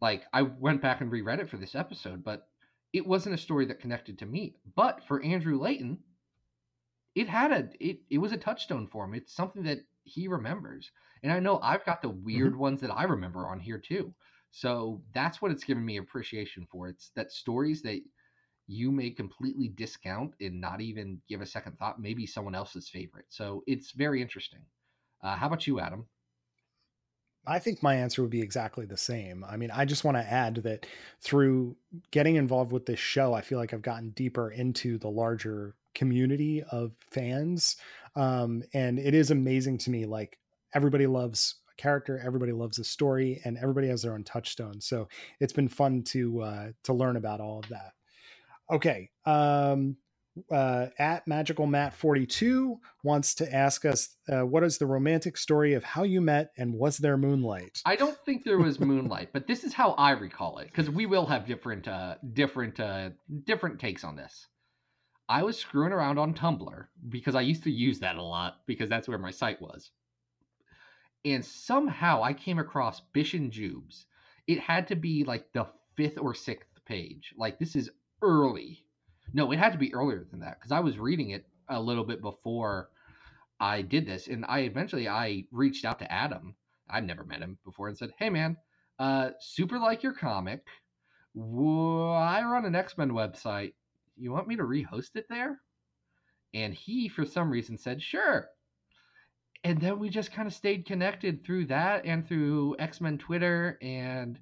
Like I went back and reread it for this episode, but it wasn't a story that connected to me. But for Andrew Layton, it had a it it was a touchstone for him. It's something that he remembers. And I know I've got the mm-hmm. weird ones that I remember on here too. So that's what it's given me appreciation for. It's that stories that you may completely discount and not even give a second thought, maybe someone else's favorite. So it's very interesting. Uh, how about you, Adam? I think my answer would be exactly the same. I mean, I just want to add that through getting involved with this show, I feel like I've gotten deeper into the larger community of fans. Um, and it is amazing to me. Like, everybody loves a character, everybody loves a story, and everybody has their own touchstone. So it's been fun to uh, to learn about all of that. Okay. Um, uh, at magical matt 42 wants to ask us uh, what is the romantic story of how you met and was there moonlight I don't think there was moonlight, but this is how I recall it because we will have different, uh, different, uh, different takes on this. I was screwing around on Tumblr because I used to use that a lot because that's where my site was. And somehow I came across Bish and Jubes. It had to be like the fifth or sixth page. Like this is early. No, it had to be earlier than that because I was reading it a little bit before I did this, and I eventually I reached out to Adam. I'd never met him before and said, "Hey man, uh, super like your comic. I run an X Men website. You want me to rehost it there?" And he, for some reason, said, "Sure." And then we just kind of stayed connected through that and through X Men Twitter. And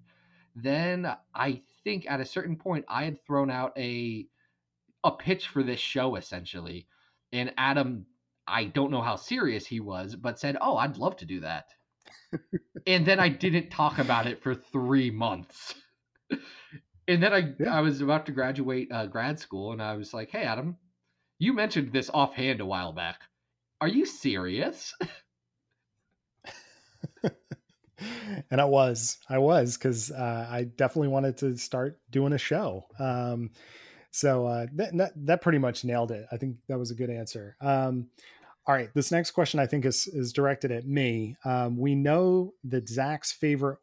then I think at a certain point I had thrown out a a pitch for this show essentially, and Adam I don't know how serious he was, but said, "Oh, I'd love to do that." and then I didn't talk about it for three months. and then I Yeah. I was about to graduate uh, grad school, and I was like, "Hey, Adam, you mentioned this offhand a while back. Are you serious?" (laughs) and I was, I was, because uh, I definitely wanted to start doing a show. Um, so uh, that, that, that pretty much nailed it. I think that was a good answer. Um, all right, this next question I think is is directed at me. Um, we know that Zach's favorite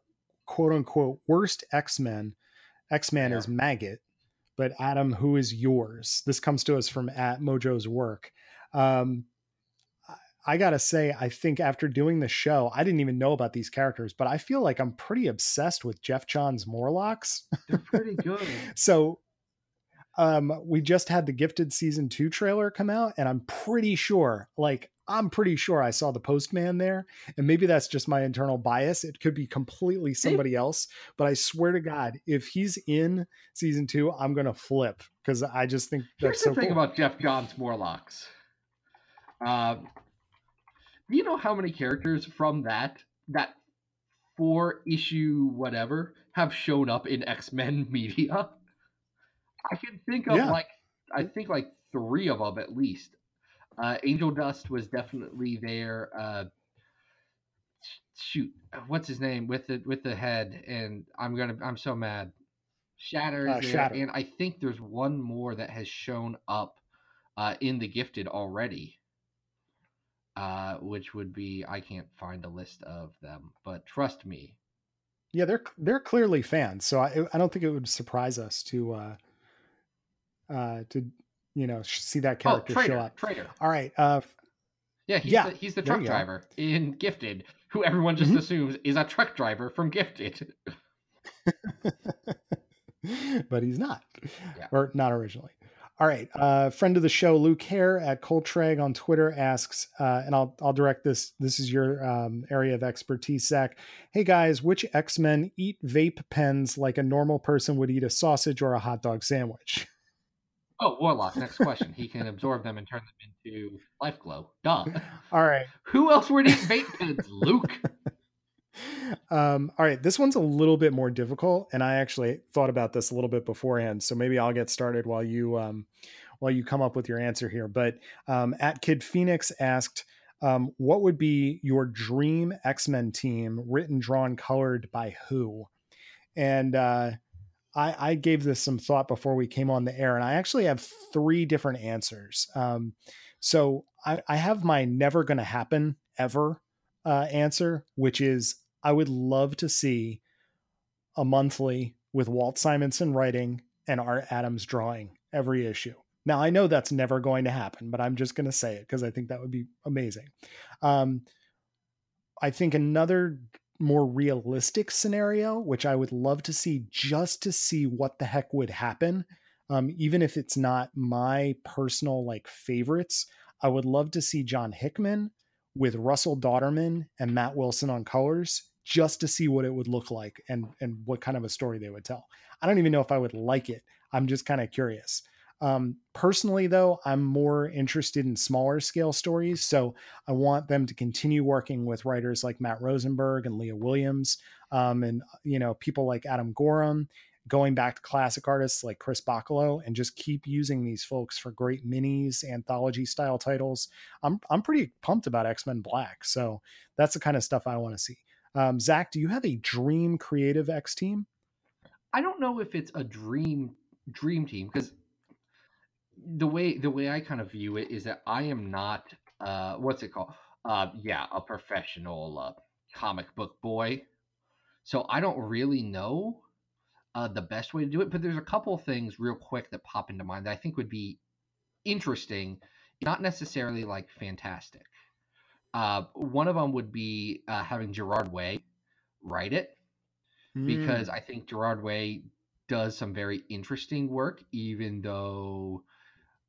quote unquote worst X Men X Man Yeah. is Maggot, but Adam, who is yours? This comes to us from at Mojo's work. Um, I- gotta say, I think after doing the show, I didn't even know about these characters, but I feel like I'm pretty obsessed with Geoff Johns Morlocks. They're pretty (laughs) good. So um we just had the gifted season 2 trailer come out and I'm pretty sure like I'm pretty sure I saw the postman there and maybe that's just my internal bias it could be completely somebody else but I swear to god if he's in season 2 I'm to flip cuz I just think Here's that's the so thing cool. about Geoff Johns Morlocks. Um, do you know how many characters from that that four issue whatever have shown up in X Men (laughs) media? I can think of Yeah. like I think like three of them at least. Uh, Angel Dust was definitely there. Uh, shoot, what's his name with the with the head? And I'm gonna I'm so mad. Shatter Uh, Shatter. and I think there's one more that has shown up uh, in the Gifted already. Uh, which would be I can't find a list of them, but trust me, Yeah, they're they're clearly fans. So I I don't think it would surprise us to uh uh to you know see that oh character show up. traitor. All right. Uh Yeah, he's Yeah, the, he's the truck you go. driver in Gifted, who everyone just Mhm. assumes is a truck driver from Gifted. (laughs) but he's not, Yeah. or not originally. All right, uh, friend of the show, Luke Hare at Coltreg on Twitter asks, uh, and I'll I'll direct this. This is your um, area of expertise, Zach. Hey guys, which X Men eat vape pens like a normal person would eat a sausage or a hot dog sandwich? Oh, Warlock. Next (laughs) question. he can absorb them and turn them into life glow. Duh. All right, (laughs) Who else would eat vape pens? Luke. (laughs) um, all right. This one's a little bit more difficult, and I actually thought about this a little bit beforehand. So maybe I'll get started while you um, while you come up with your answer here. But um, at Kid Phoenix asked, um, "What would be your dream X Men team, written, drawn, colored by who?" And uh, I, I gave this some thought before we came on the air, and I actually have three different answers. Um, so I, I have my never going to happen ever uh, answer, which is I would love to see a monthly with Walt Simonson writing and Art Adams drawing every issue. Now I know that's never going to happen, but I'm just going to say it because I think that would be amazing. Um, I think another more realistic scenario, which I would love to see just to see what the heck would happen, um, even if it's not my personal like favorites. I would love to see John Hickman with Russell Dauterman and Matt Wilson on colors just to see what it would look like and and what kind of a story they would tell. I don't even know if I would like it. I'm just kind of curious. Um, personally, though, I'm more interested in smaller scale stories. So I want them to continue working with writers like Matt Rosenberg and Leah Williams, um, and you know people like Adam Gorham, going back to classic artists like Chris Bachalo, and just keep using these folks for great minis, anthology style titles. I'm I'm pretty pumped about X Men Black. So that's the kind of stuff I want to see. Um, Zach, do you have a dream creative X team? I don't know if it's a dream dream team because the way the way I kind of view it is that I am not uh what's it called? Uh yeah, a professional uh, comic book boy. So I don't really know uh the best way to do it, but there's a couple things real quick that pop into mind that I think would be interesting, not necessarily like fantastic. Uh one of them would be uh having Gerard Way write it because I think Gerard Way does some very interesting work, even though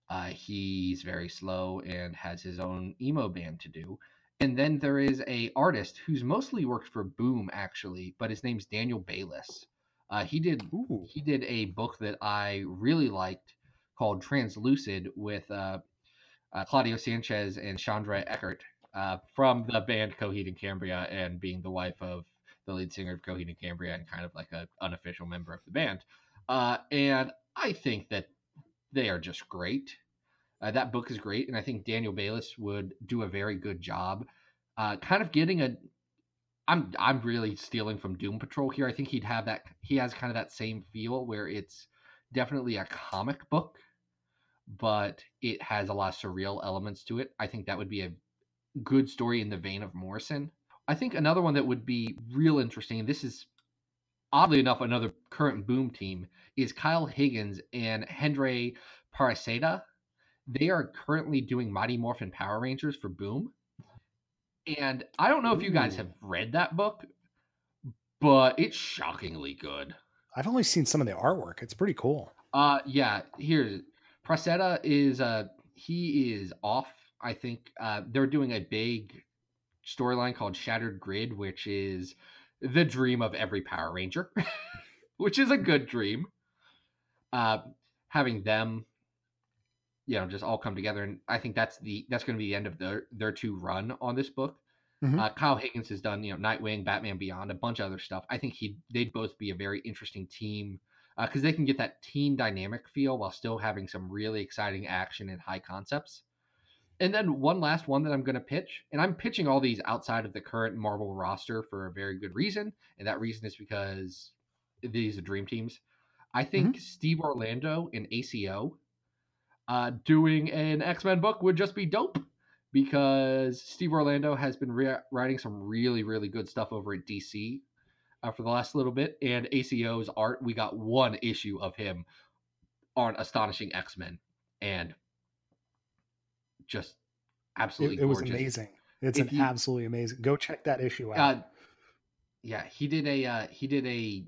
uh, he's very slow and has his own emo band to do. And then there is a artist who's mostly worked for Boom actually, but his name's Daniel Bayliss. Uh, he did Ooh. he did a book that I really liked called Translucid with uh, uh, Claudio Sanchez and Chondra Echert uh, from the band Coheed and Cambria and being the wife of the lead singer of Coheed and Cambria and kind of like an unofficial member of the band. Uh, and I think that they are just great. Uh, that book is great, and I think Daniel Bayliss would do a very good job, uh, kind of getting a. I'm I'm really stealing from Doom Patrol here. I think he'd have that. He has kind of that same feel where it's definitely a comic book, but it has a lot of surreal elements to it. I think that would be a good story in the vein of Morrison. I think another one that would be real interesting, this is oddly enough another current Boom team, is Kyle Higgins and Hendry Prasetya. They are currently doing Mighty Morphin Power Rangers for Boom. And I don't know if you guys have read that book, but it's shockingly good. I've only seen some of the artwork. It's pretty cool. Uh yeah, here's Prasetya is uh he is off. I think uh they're doing a big storyline called Shattered Grid, which is the dream of every Power Ranger, (laughs) which is a good dream. Uh having them you know just all come together and I think that's the that's going to be the end of their their two run on this book. Mhm. Uh, Kyle Higgins has done you know Nightwing, Batman Beyond, a bunch of other stuff. I think he they'd both be a very interesting team because they can get that teen dynamic feel while still having some really exciting action and high concepts. And then one last one that I'm going to pitch, and I'm pitching all these outside of the current Marvel roster for a very good reason, and that reason is because these are dream teams. I think Steve Orlando and ACO uh, doing an X Men book would just be dope because Steve Orlando has been re- writing some really, really good stuff over at DC uh, for the last little bit. And ACO's art, we got one issue of him on Astonishing X Men, and just It, absolutely it was gorgeous. amazing. It's If an you- absolutely amazing. Go check that issue out. Uh, yeah, he did a uh, he did a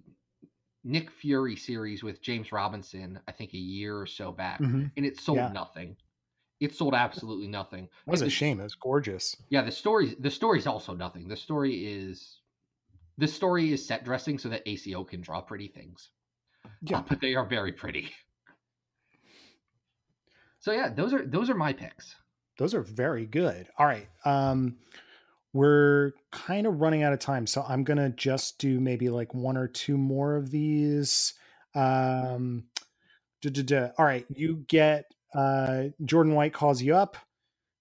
Nick Fury series with James Robinson, I think a year or so back, Mhm. and it sold Yeah. nothing. It sold absolutely nothing. (laughs) That was a the- shame. it's gorgeous. Yeah, the story the story's also nothing. The story is the story is set dressing so that ACO can draw pretty things. Yeah. Uh, (laughs) but they are very pretty. So yeah, those are those are my picks. Those are very good. All right. Um, we're kind of running out of time, so I'm gonna just do maybe like one or two more of these. Um, duh, duh, duh. All right, you get uh, Jordan White calls you up.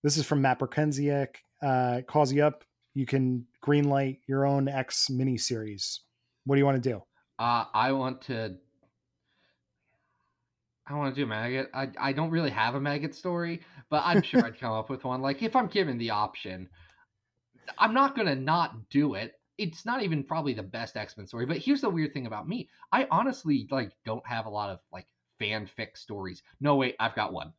This is from Matt Berkenziak. Uh, calls you up. You can greenlight your own X miniseries. What do you want to do? Uh, I want to. I want to do maggot. I I don't really have a maggot story, but I'm sure I'd come up with one. Like if I'm given the option, I'm not gonna not do it. It's not even probably the best X Men story. But here's the weird thing about me: I honestly like don't have a lot of like fanfic stories. No, wait, I've got one.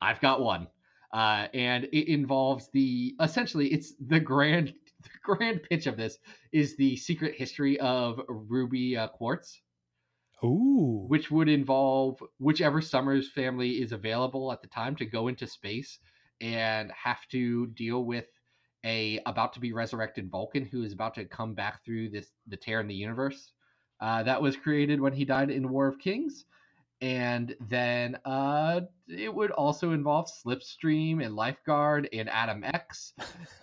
I've got one, uh, and it involves the essentially it's the grand (laughs) the grand pitch of this is the secret history of Ruby uh, Quartz Ooh, which would involve whichever Summers family is available at the time to go into space and have to deal with a about to be resurrected Vulcan who is about to come back through this the tear in the universe uh, that was created when he died in War of Kings. And then uh, it would also involve Slipstream and Lifeguard and Adam X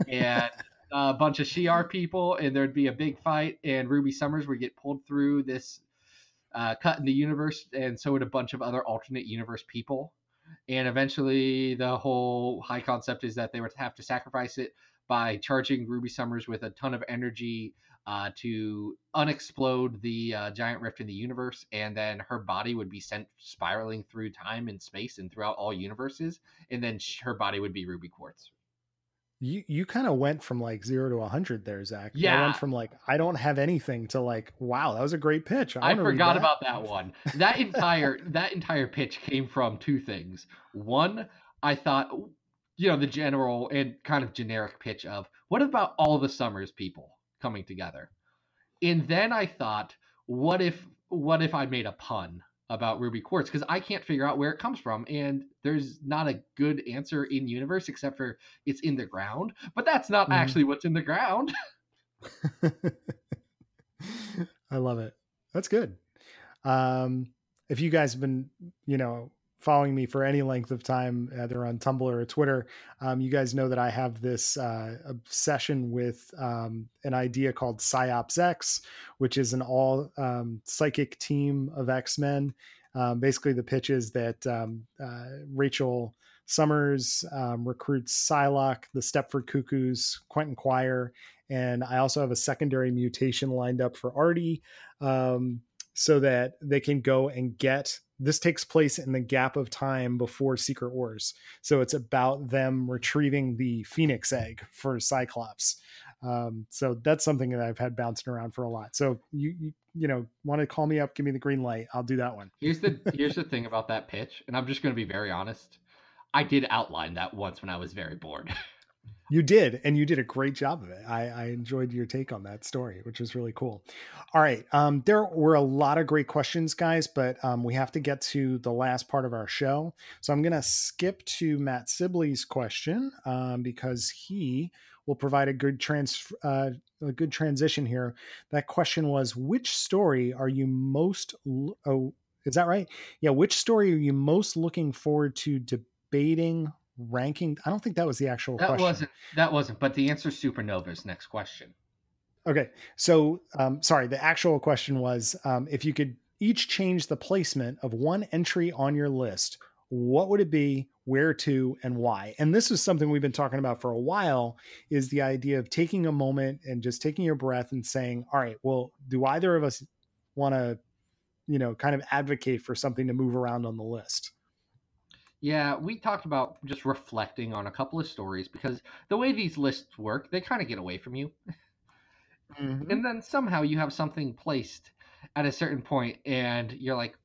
and (laughs) a bunch of Shi'ar people, and there'd be a big fight, and Ruby Summers would get pulled through this uh, cut in the universe, and so would a bunch of other alternate universe people. And eventually, the whole high concept is that they would have to sacrifice it by charging Ruby Summers with a ton of energy uh, to unexplode the uh, giant rift in the universe, and then her body would be sent spiraling through time and space and throughout all universes, and then sh- her body would be Ruby Quartz. You you kind of went from like zero to a hundred there, Zach. I Yeah. went from like I don't have anything to like wow, that was a great pitch. I wanna forgot that. about that one. That entire that entire pitch came from two things. One, I thought, you know, the general and kind of generic pitch of what about all the Summers people coming together, and then I thought, what if what if I made a pun about Ruby Quartz because I can't figure out where it comes from, and there's not a good answer in universe except for it's in the ground, but that's not Mhm. actually what's in the ground. (laughs) (laughs) I love it. That's good. Um, if you guys have been, you know, following me for any length of time, either on Tumblr or Twitter, um, you guys know that I have this uh, obsession with um, an idea called Psyops X, which is an all um, psychic team of X Men. Um, basically, the pitch is that um, uh, Rachel Summers um, recruits Psylocke, the Stepford Cuckoos, Quentin Quire, and I also have a secondary mutation lined up for Artie, um, so that they can go and get. This takes place in the gap of time before Secret Wars, so it's about them retrieving the Phoenix Egg for Cyclops. Um, so that's something that I've had bouncing around for a lot. So you you, you know want to call me up, give me the green light, I'll do that one. Here's the (laughs) here's the thing about that pitch, and I'm just going to be very honest. I did outline that once when I was very bored. (laughs) You did, and you did a great job of it. I, I enjoyed your take on that story, which was really cool. All right, um, there were a lot of great questions, guys, but um, we have to get to the last part of our show. So I'm going to skip to Matt Sibley's question um, because he will provide a good trans uh, a good transition here. That question was, which story are you most? Oh, is that right? Yeah, which story are you most looking forward to debating? Ranking i don't think that was the actual that question wasn't that wasn't, but the answer supernovas. Next question. Okay. So, um, sorry, the actual question was um, if you could each change the placement of one entry on your list, what would it be, where to, and why? And this is something we've been talking about for a while is the idea of taking a moment and just taking your breath and saying, all right, well, do either of us want to, you know, kind of advocate for something to move around on the list? Yeah, we talked about just reflecting on a couple of stories because the way these lists work, they kind of get away from you. And then somehow you have something placed at a certain point and you're like,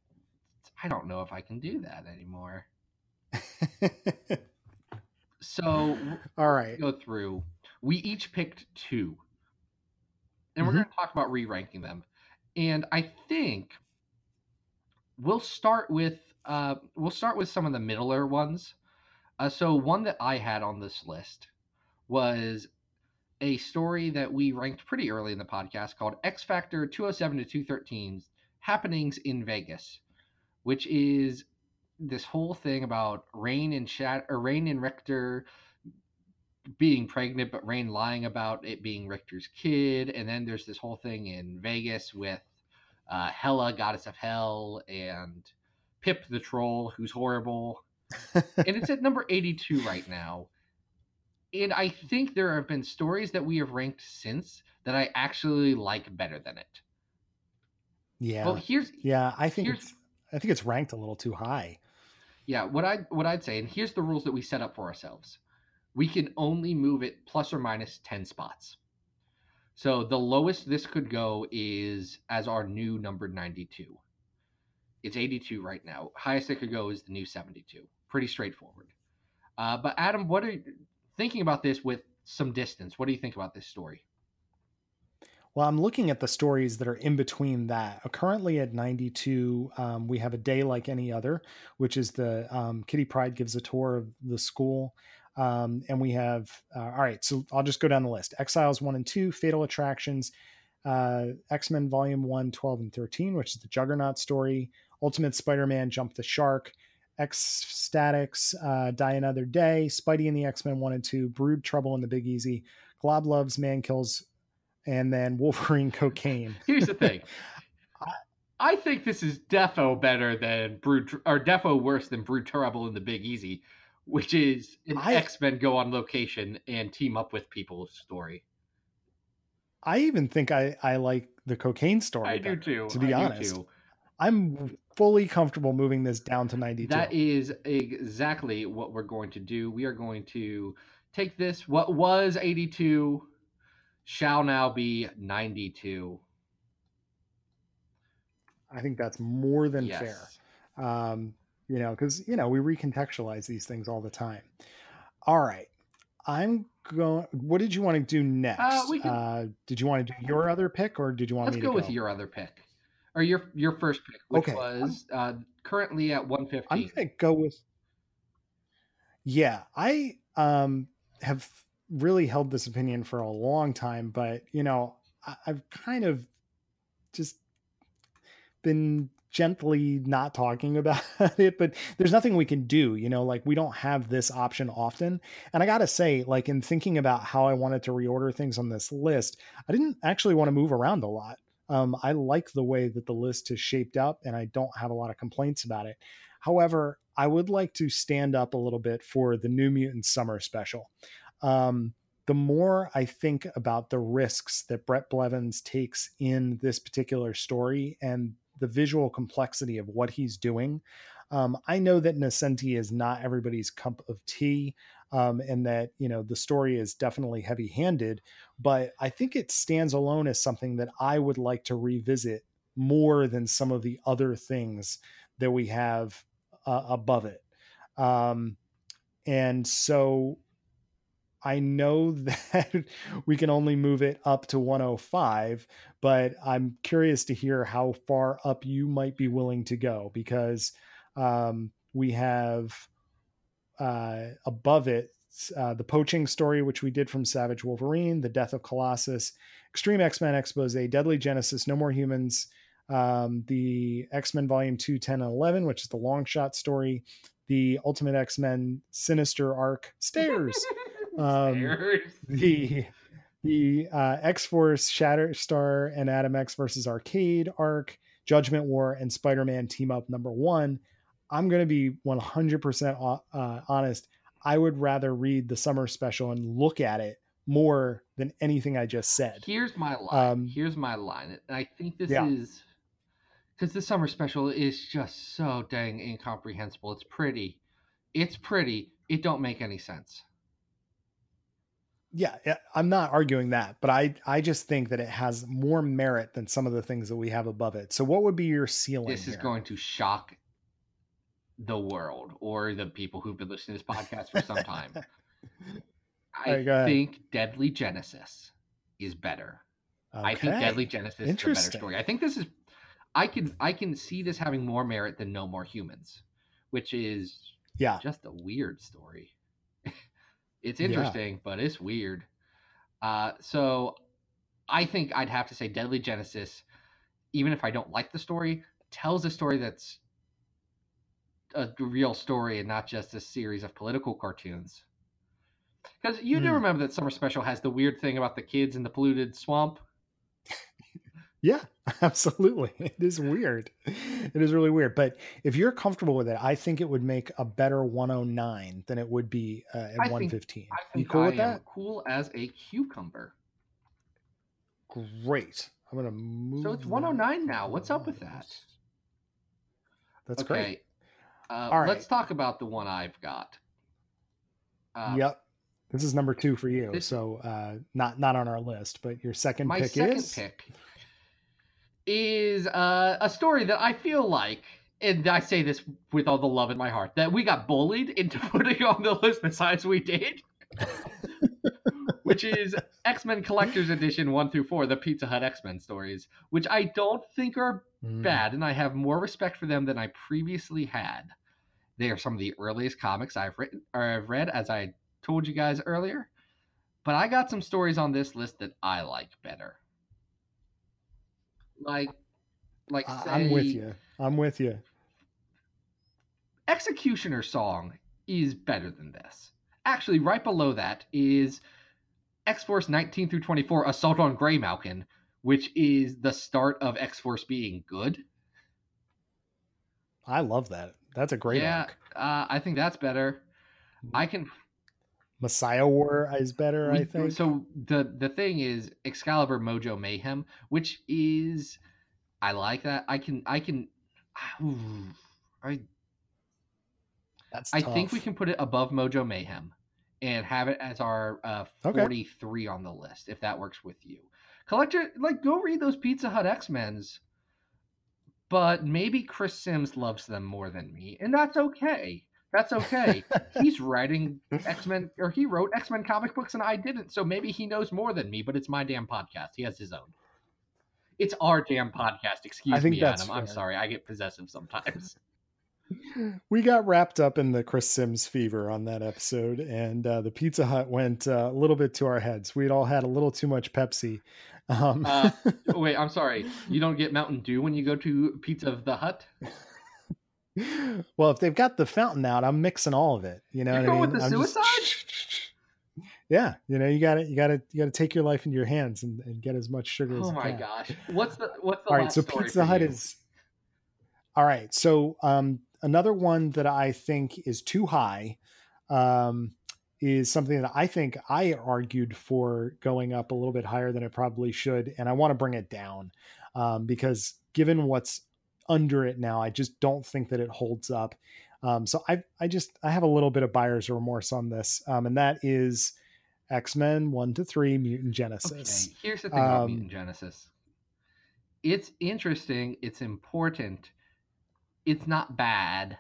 I don't know if I can do that anymore. So (laughs) all right. go through. We each picked two. And we're Mhm. going to talk about re ranking them. And I think we'll start with uh, we'll start with some of the middler ones. Uh, so one that I had on this list was a story that we ranked pretty early in the podcast called X Factor 207 to 213 Happenings in Vegas, which is this whole thing about Rahne and Shat or Rahne and Richter being pregnant, but Rahne lying about it being Richter's kid, and then there's this whole thing in Vegas with uh, Hela, goddess of hell, and Pip the troll, who's horrible, and it's at (laughs) number 82 right now. And I think there have been stories that we have ranked since that I actually like better than it. Yeah. Well, here's yeah. I think it's, I think it's ranked a little too high. Yeah, what I what I'd say, and here's the rules that we set up for ourselves. We can only move it plus or minus ten spots. So the lowest this could go is as our new number ninety-two. It's eighty-two right now. Highest it could go is the new seventy-two. Pretty straightforward. Uh, but Adam, what are you thinking about this with some distance? What do you think about this story? Well, I'm looking at the stories that are in between that. Uh, Currently at 92, um, we have a day like any other, which is the um, Kitty Pryde gives a tour of the school. Um, and we have, uh, all right, so I'll just go down the list Exiles 1 and 2, Fatal Attractions, uh, X Men Volume 1, 12 and 13, which is the Juggernaut story, Ultimate Spider Man Jump the Shark, X Statix, uh, Die Another Day, Spidey and the X Men 1 and 2, Brood Trouble in the Big Easy, Glob Loves, Man Kills, and then (laughs) Wolverine Cocaine. (laughs) Here's the thing. (laughs) I think this is defo better than Brood, or defo worse than Brood Trouble in the Big Easy, which is an I- X Men go on location and team up with people story. I even think I, I like the cocaine story. I do too. To be I honest. I'm fully comfortable moving this down to 92. That is exactly what we're going to do. We are going to take this, what was 82, shall now be 92. I think that's more than yes. fair. Um, you know, because you know we recontextualize these things all the time. All right, I'm going. What did you want to do next? we can- uh, did you want to do your other pick, or did you want Let's me go to with your other pick. Or your your first pick, which Okay, was uh, currently at 150. I'm gonna go with. Yeah, I um have really held this opinion for a long time, but you know, I, I've kind of just been gently not talking (laughs) about it, but there's nothing we can do, you know, like we don't have this option often. And I got to say, like in thinking about how I wanted to reorder things on this list, I didn't actually want to move around a lot. Um, I like the way that the list is shaped up and I don't have a lot of complaints about it. However, I would like to stand up a little bit for the New Mutant Summer Special. Um, the more I think about the risks that Bret Blevins takes in this particular story and the visual complexity of what he's doing, um, I know that Nocenti is not everybody's cup of tea, um, and that you know the story is definitely heavy-handed. But I think it stands alone as something that I would like to revisit more than some of the other things that we have uh, above it. Um, and so I know (laughs) that we can only move it up to 105, but I'm curious to hear how far up you might be willing to go because um, we have uh, above it uh, the poaching story, which we did from Savage Wolverine, the death of Colossus, Extreme X Men Expose, Deadly Genesis, No More Humans, um, the X Men Volume 2, 10, and 11, which is the long shot story, the Ultimate X Men Sinister arc, Stairs, (laughs) um, Stairs. the the uh, X Force Shatterstar and Adam X versus Arcade arc, Judgment War, and Spider Man team up number one. I'm going to be 100% uh, honest. I would rather read the summer special and look at it more than anything I just said. Here's my line. Um, Here's my line. And I think this Yeah. is because the summer special is just so dang incomprehensible. It's pretty. It's pretty. It don't make any sense. Yeah, yeah, I'm not arguing that, but I I just think that it has more merit than some of the things that we have above it. So what would be your ceiling? This is here? going to shock the world or the people who've been listening to this podcast for some time. (laughs) I ahead. think Deadly Genesis is better. I think Deadly Genesis is a better story. I think this is I can I can see this having more merit than No More Humans, which is Yeah, just a weird story. (laughs) it's Yeah. interesting, but it's weird. Uh, so I think I'd have to say Deadly Genesis, even if I don't like the story, tells a story that's a real story and not just a series of political cartoons. Because you do Hmm. remember that Summer Special has the weird thing about the kids in the polluted swamp. Yeah, (laughs) absolutely. It is weird. It is really weird. But if you're comfortable with it, I think it would make a better 109 than it would be uh, at I think- 115. I you cool I with that? cool as a cucumber. Great. I'm gonna move. So it's that 109 now. What's up with that? That's okay. great. Uh, All right. Let's talk about the one I've got. Uh, yep. This is number two for you. this- so uh, not not on our list, but your second My pick second is pick is uh, a story that I feel like, and I say this with all the love in my heart, that we got bullied into (laughs) putting on the list the size we did, (laughs) which is X Men Collector's Edition 1 through 4, the Pizza Hut X Men stories, which I don't think are Mm, bad, and I have more respect for them than I previously had. They are some of the earliest comics I've written or I've read, as I told you guys earlier. But I got some stories on this list that I like better. Like, like say, I'm with you. I'm with you. Executioner Song is better than this. Actually, right below that is X Force 19 through 24 Assault on Graymalkin, which is the start of X Force being good. I love that. That's a great yeah, arc. uh, I think that's better. I can. Messiah War is better, I think. So the the thing is Excalibur Mojo Mayhem, which is I like that. I can I can. (sighs) I That's I think we can put it above Mojo Mayhem and have it as our uh, Okay. 43 on the list if that works with you. Collector, like, go read those Pizza Hut X Men's, but maybe Chris Sims loves them more than me, and that's okay. That's okay. (laughs) He's writing X Men, or he wrote X Men comic books, and I didn't, so maybe he knows more than me, but it's my damn podcast. He has his own. It's our damn podcast. Excuse think me, that's Adam. I'm sorry. I get possessive sometimes. (laughs) (laughs) we got wrapped up in the Chris Sims fever on that episode, and uh, the Pizza Hut went uh, a little bit to our heads. We'd all had a little too much Pepsi. Um, Uh, (laughs) Wait, I'm sorry. You don't get Mountain Dew when you go to Pizza of the Hut? well, if they've got the fountain out, I'm mixing all of it. You know, You're what I going mean? with the I'm just- suicide? (laughs) yeah, you know, you got to you got to you got to take your life into your hands and, and get as much sugar as Oh you my can. gosh. What's the what's the All right, last so Pizza Hut you? is. All right, so um, another one that I think is too high um, is something that I think I argued for going up a little bit higher than it probably should, and I want to bring it down um, because given what's under it now, I just don't think that it holds up. Um, so I I just I have a little bit of buyer's remorse on this, um, and that is X Men one to three Mutant Genesis. Okay, here's the thing about Um, Mutant Genesis. It's interesting. It's important. It's not bad,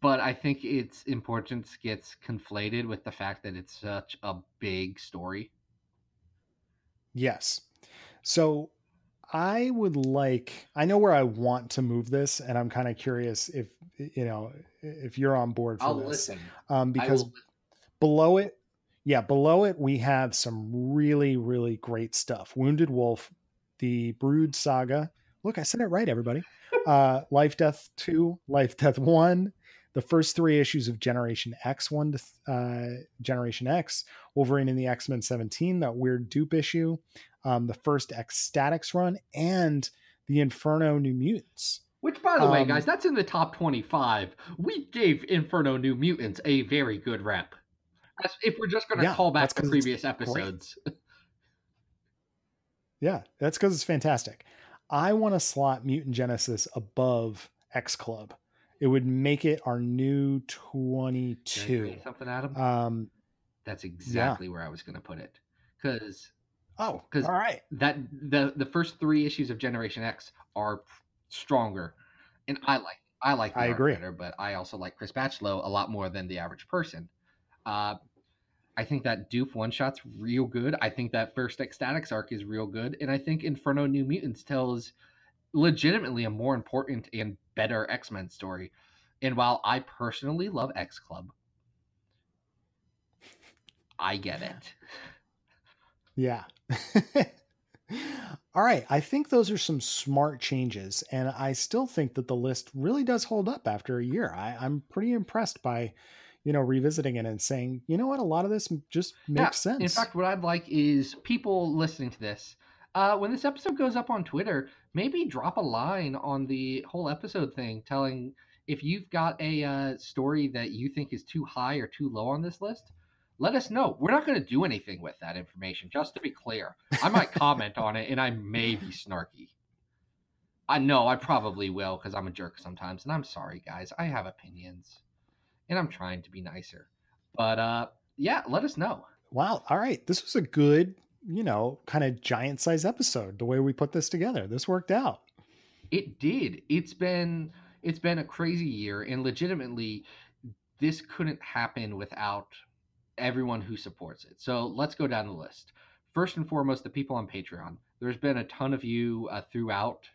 but I think its importance gets conflated with the fact that it's such a big story. Yes. So I would like I know where I want to move this, and I'm kind of curious if you know if you're on board for I'll this. listen. Um, because will- below it, yeah, below it we have some really, really great stuff. Wounded Wolf, the Brood Saga. Look, I said it right, everybody. Uh, Life Death Two, Life Death One, the first three issues of Generation X one to uh, Generation X, Wolverine in the X Men Seventeen, that weird Doop issue, um, the first X Statix run, and the Inferno New Mutants. Which, by the way, Um, guys, that's in the top 25. We gave Inferno New Mutants a very good rep. As- If we're just going to Yeah, call back to previous episodes. Yeah, that's because it's fantastic. I want to slot Mutant Genesis above X Club. It would make it our new Can I say 22. something, Adam? Um, That's exactly where I was going to put it. Because oh because all right that the the first three issues of Generation X are stronger, and I like I like the I agree. better, but I also like Chris Bachalo a lot more than the average person. Uh, I think that Doop one shot's real good. I think that first X Statix arc is real good, and I think Inferno New Mutants tells legitimately a more important and better X Men story. And while I personally love X Club, I get it. Yeah. (laughs) all right. I think those are some smart changes. And I still think that the list really does hold up after a year. I, I'm pretty impressed by, you know, revisiting it and saying, you know what, a lot of this just makes sense. In fact, what I'd like is people listening to this, uh, when this episode goes up on Twitter, maybe drop a line on the whole episode thing, telling if you've got a uh, story that you think is too high or too low on this list. Let us know. We're not going to do anything with that information, just to be clear. I might comment on it, and I may be snarky. I know I probably will because I'm a jerk sometimes, and I'm sorry, guys. I have opinions, and I'm trying to be nicer. But uh, yeah, let us know. Wow. All right. This was a good, you know, kind of giant size episode. The way we put this together, this worked out. It did. It's been it's been a crazy year and legitimately this couldn't happen without everyone who supports it. So let's go down the list. First and foremost, the people on Patreon. There's been a ton of you uh, throughout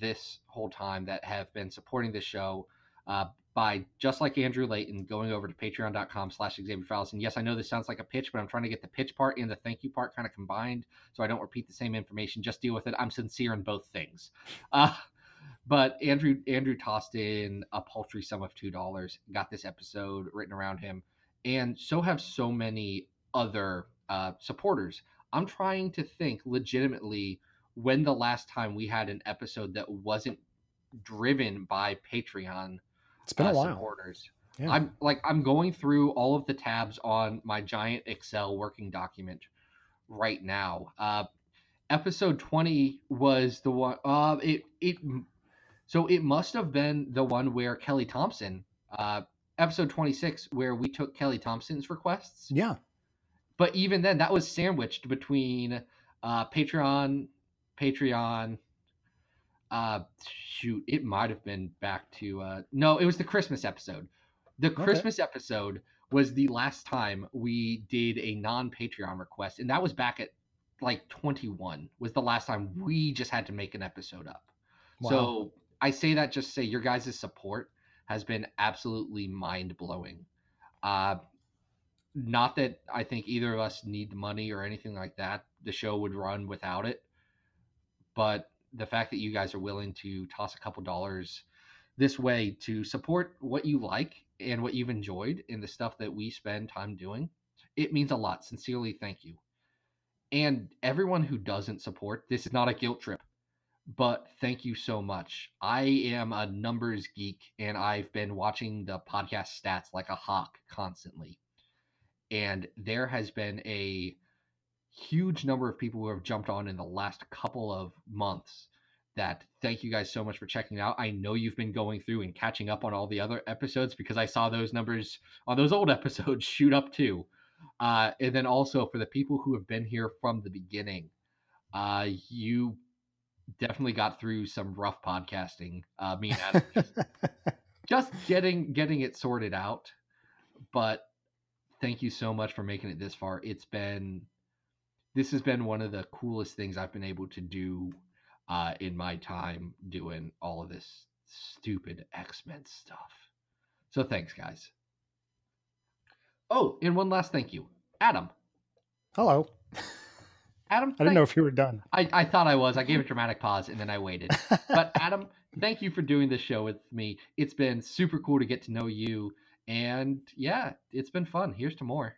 this whole time that have been supporting this show uh, by just like Andrew Layton going over to patreon.com slash Xavier Files. And yes, I know this sounds like a pitch, but I'm trying to get the pitch part and the thank you part kind of combined so I don't repeat the same information. Just deal with it. I'm sincere in both things. (laughs) Uh, but Andrew Andrew tossed in a paltry sum of two dollars, got this episode written around him, and so have so many other uh, supporters. I'm trying to think legitimately when the last time we had an episode that wasn't driven by Patreon It's been a uh, while. supporters. Yeah. I'm like I'm going through all of the tabs on my giant Excel working document right now. Uh, episode 20 was the one. Uh, it it so it must have been the one where Kelly Thompson. Uh, episode 26 where we took Kelly Thompson's requests. Yeah. But even then, that was sandwiched between uh, Patreon, Patreon. Uh, shoot, it might have been back to uh, no, it was the Christmas episode. The Okay. Christmas episode was the last time we did a non-Patreon request, and that was back at like 21. Was the last time we just had to make an episode up. Wow. So I say that just to say your guys' support has been absolutely mind blowing. Uh, not that I think either of us need the money or anything like that. The show would run without it. But the fact that you guys are willing to toss a couple dollars this way to support what you like and what you've enjoyed in the stuff that we spend time doing, it means a lot. Sincerely, thank you. And everyone who doesn't support, this is not a guilt trip. but thank you so much. I am a numbers geek and I've been watching the podcast stats like a hawk constantly. And there has been a huge number of people who have jumped on in the last couple of months that thank you guys so much for checking out. I know you've been going through and catching up on all the other episodes because I saw those numbers on those old (laughs) episodes shoot up too. Uh, and then also for the people who have been here from the beginning, uh, you definitely got through some rough podcasting. Uh, me and Adam just, (laughs) just getting getting it sorted out. But thank you so much for making it this far. It's been this has been one of the coolest things I've been able to do uh, in my time doing all of this stupid X Men stuff. So thanks, guys. Oh, and one last thank you, Adam. Hello. Adam, I didn't know if you were done. I, I thought I was. I gave a (laughs) dramatic pause and then I waited. But (laughs) Adam, thank you for doing this show with me. It's been super cool to get to know you. And yeah, it's been fun. Here's to more.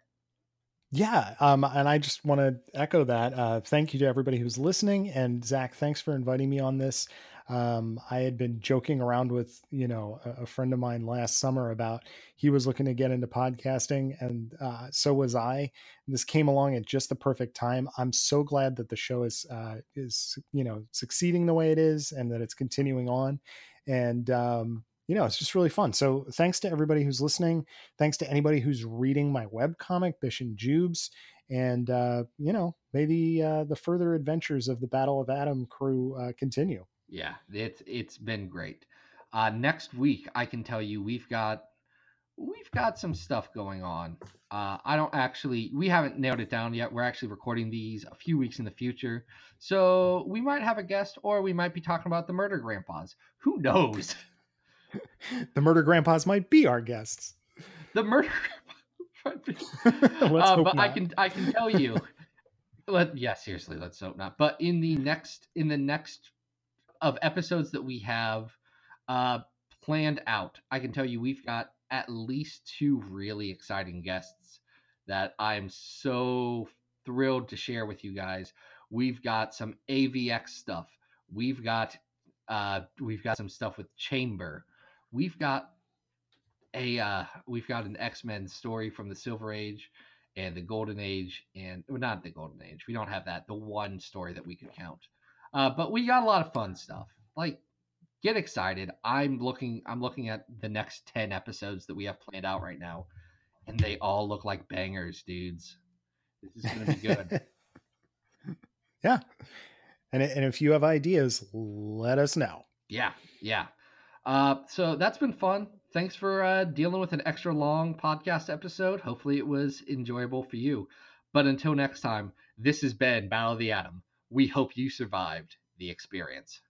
Yeah, um, and I just want to echo that. Uh, thank you to everybody who's listening, and Zach, thanks for inviting me on this. Um, I had been joking around with you know a, a, friend of mine last summer about he was looking to get into podcasting, and uh, so was I. This came along at just the perfect time. I'm so glad that the show is uh, is you know succeeding the way it is, and that it's continuing on. And um, you know, it's just really fun. So thanks to everybody who's listening. Thanks to anybody who's reading my web comic, Bish and Jubes. And, uh, you know, maybe uh, the further adventures of the Battle of Adam crew uh, continue. Yeah, it's it's been great. Uh, next week, I can tell you we've got we've got some stuff going on. Uh, I don't actually, we haven't nailed it down yet. We're actually recording these a few weeks in the future. So we might have a guest or we might be talking about the murder grandpas. Who knows? (laughs) the murder grandpas might be our guests. The murder (laughs) uh, but I can I can tell you. (laughs) Let, yeah, seriously, let's hope not. But in the next in the next of episodes that we have uh, planned out, I can tell you we've got at least two really exciting guests that I'm so thrilled to share with you guys. We've got some AVX stuff. We've got uh, we've got some stuff with Chamber we've got a uh, we've got an X Men story from the Silver Age and the Golden Age, and well, not the Golden Age. We don't have that. The one story that we could count, uh, but we got a lot of fun stuff. Like, get excited! I'm looking. I'm looking at the next ten episodes that we have planned out right now, and they all look like bangers, dudes. This is gonna be good. (laughs) yeah, and and if you have ideas, let us know. Yeah, yeah. Uh, so that's been fun. Thanks for uh, dealing with an extra long podcast episode. Hopefully, it was enjoyable for you. But until next time, this has been Battle of the Atom. We hope you survived the experience.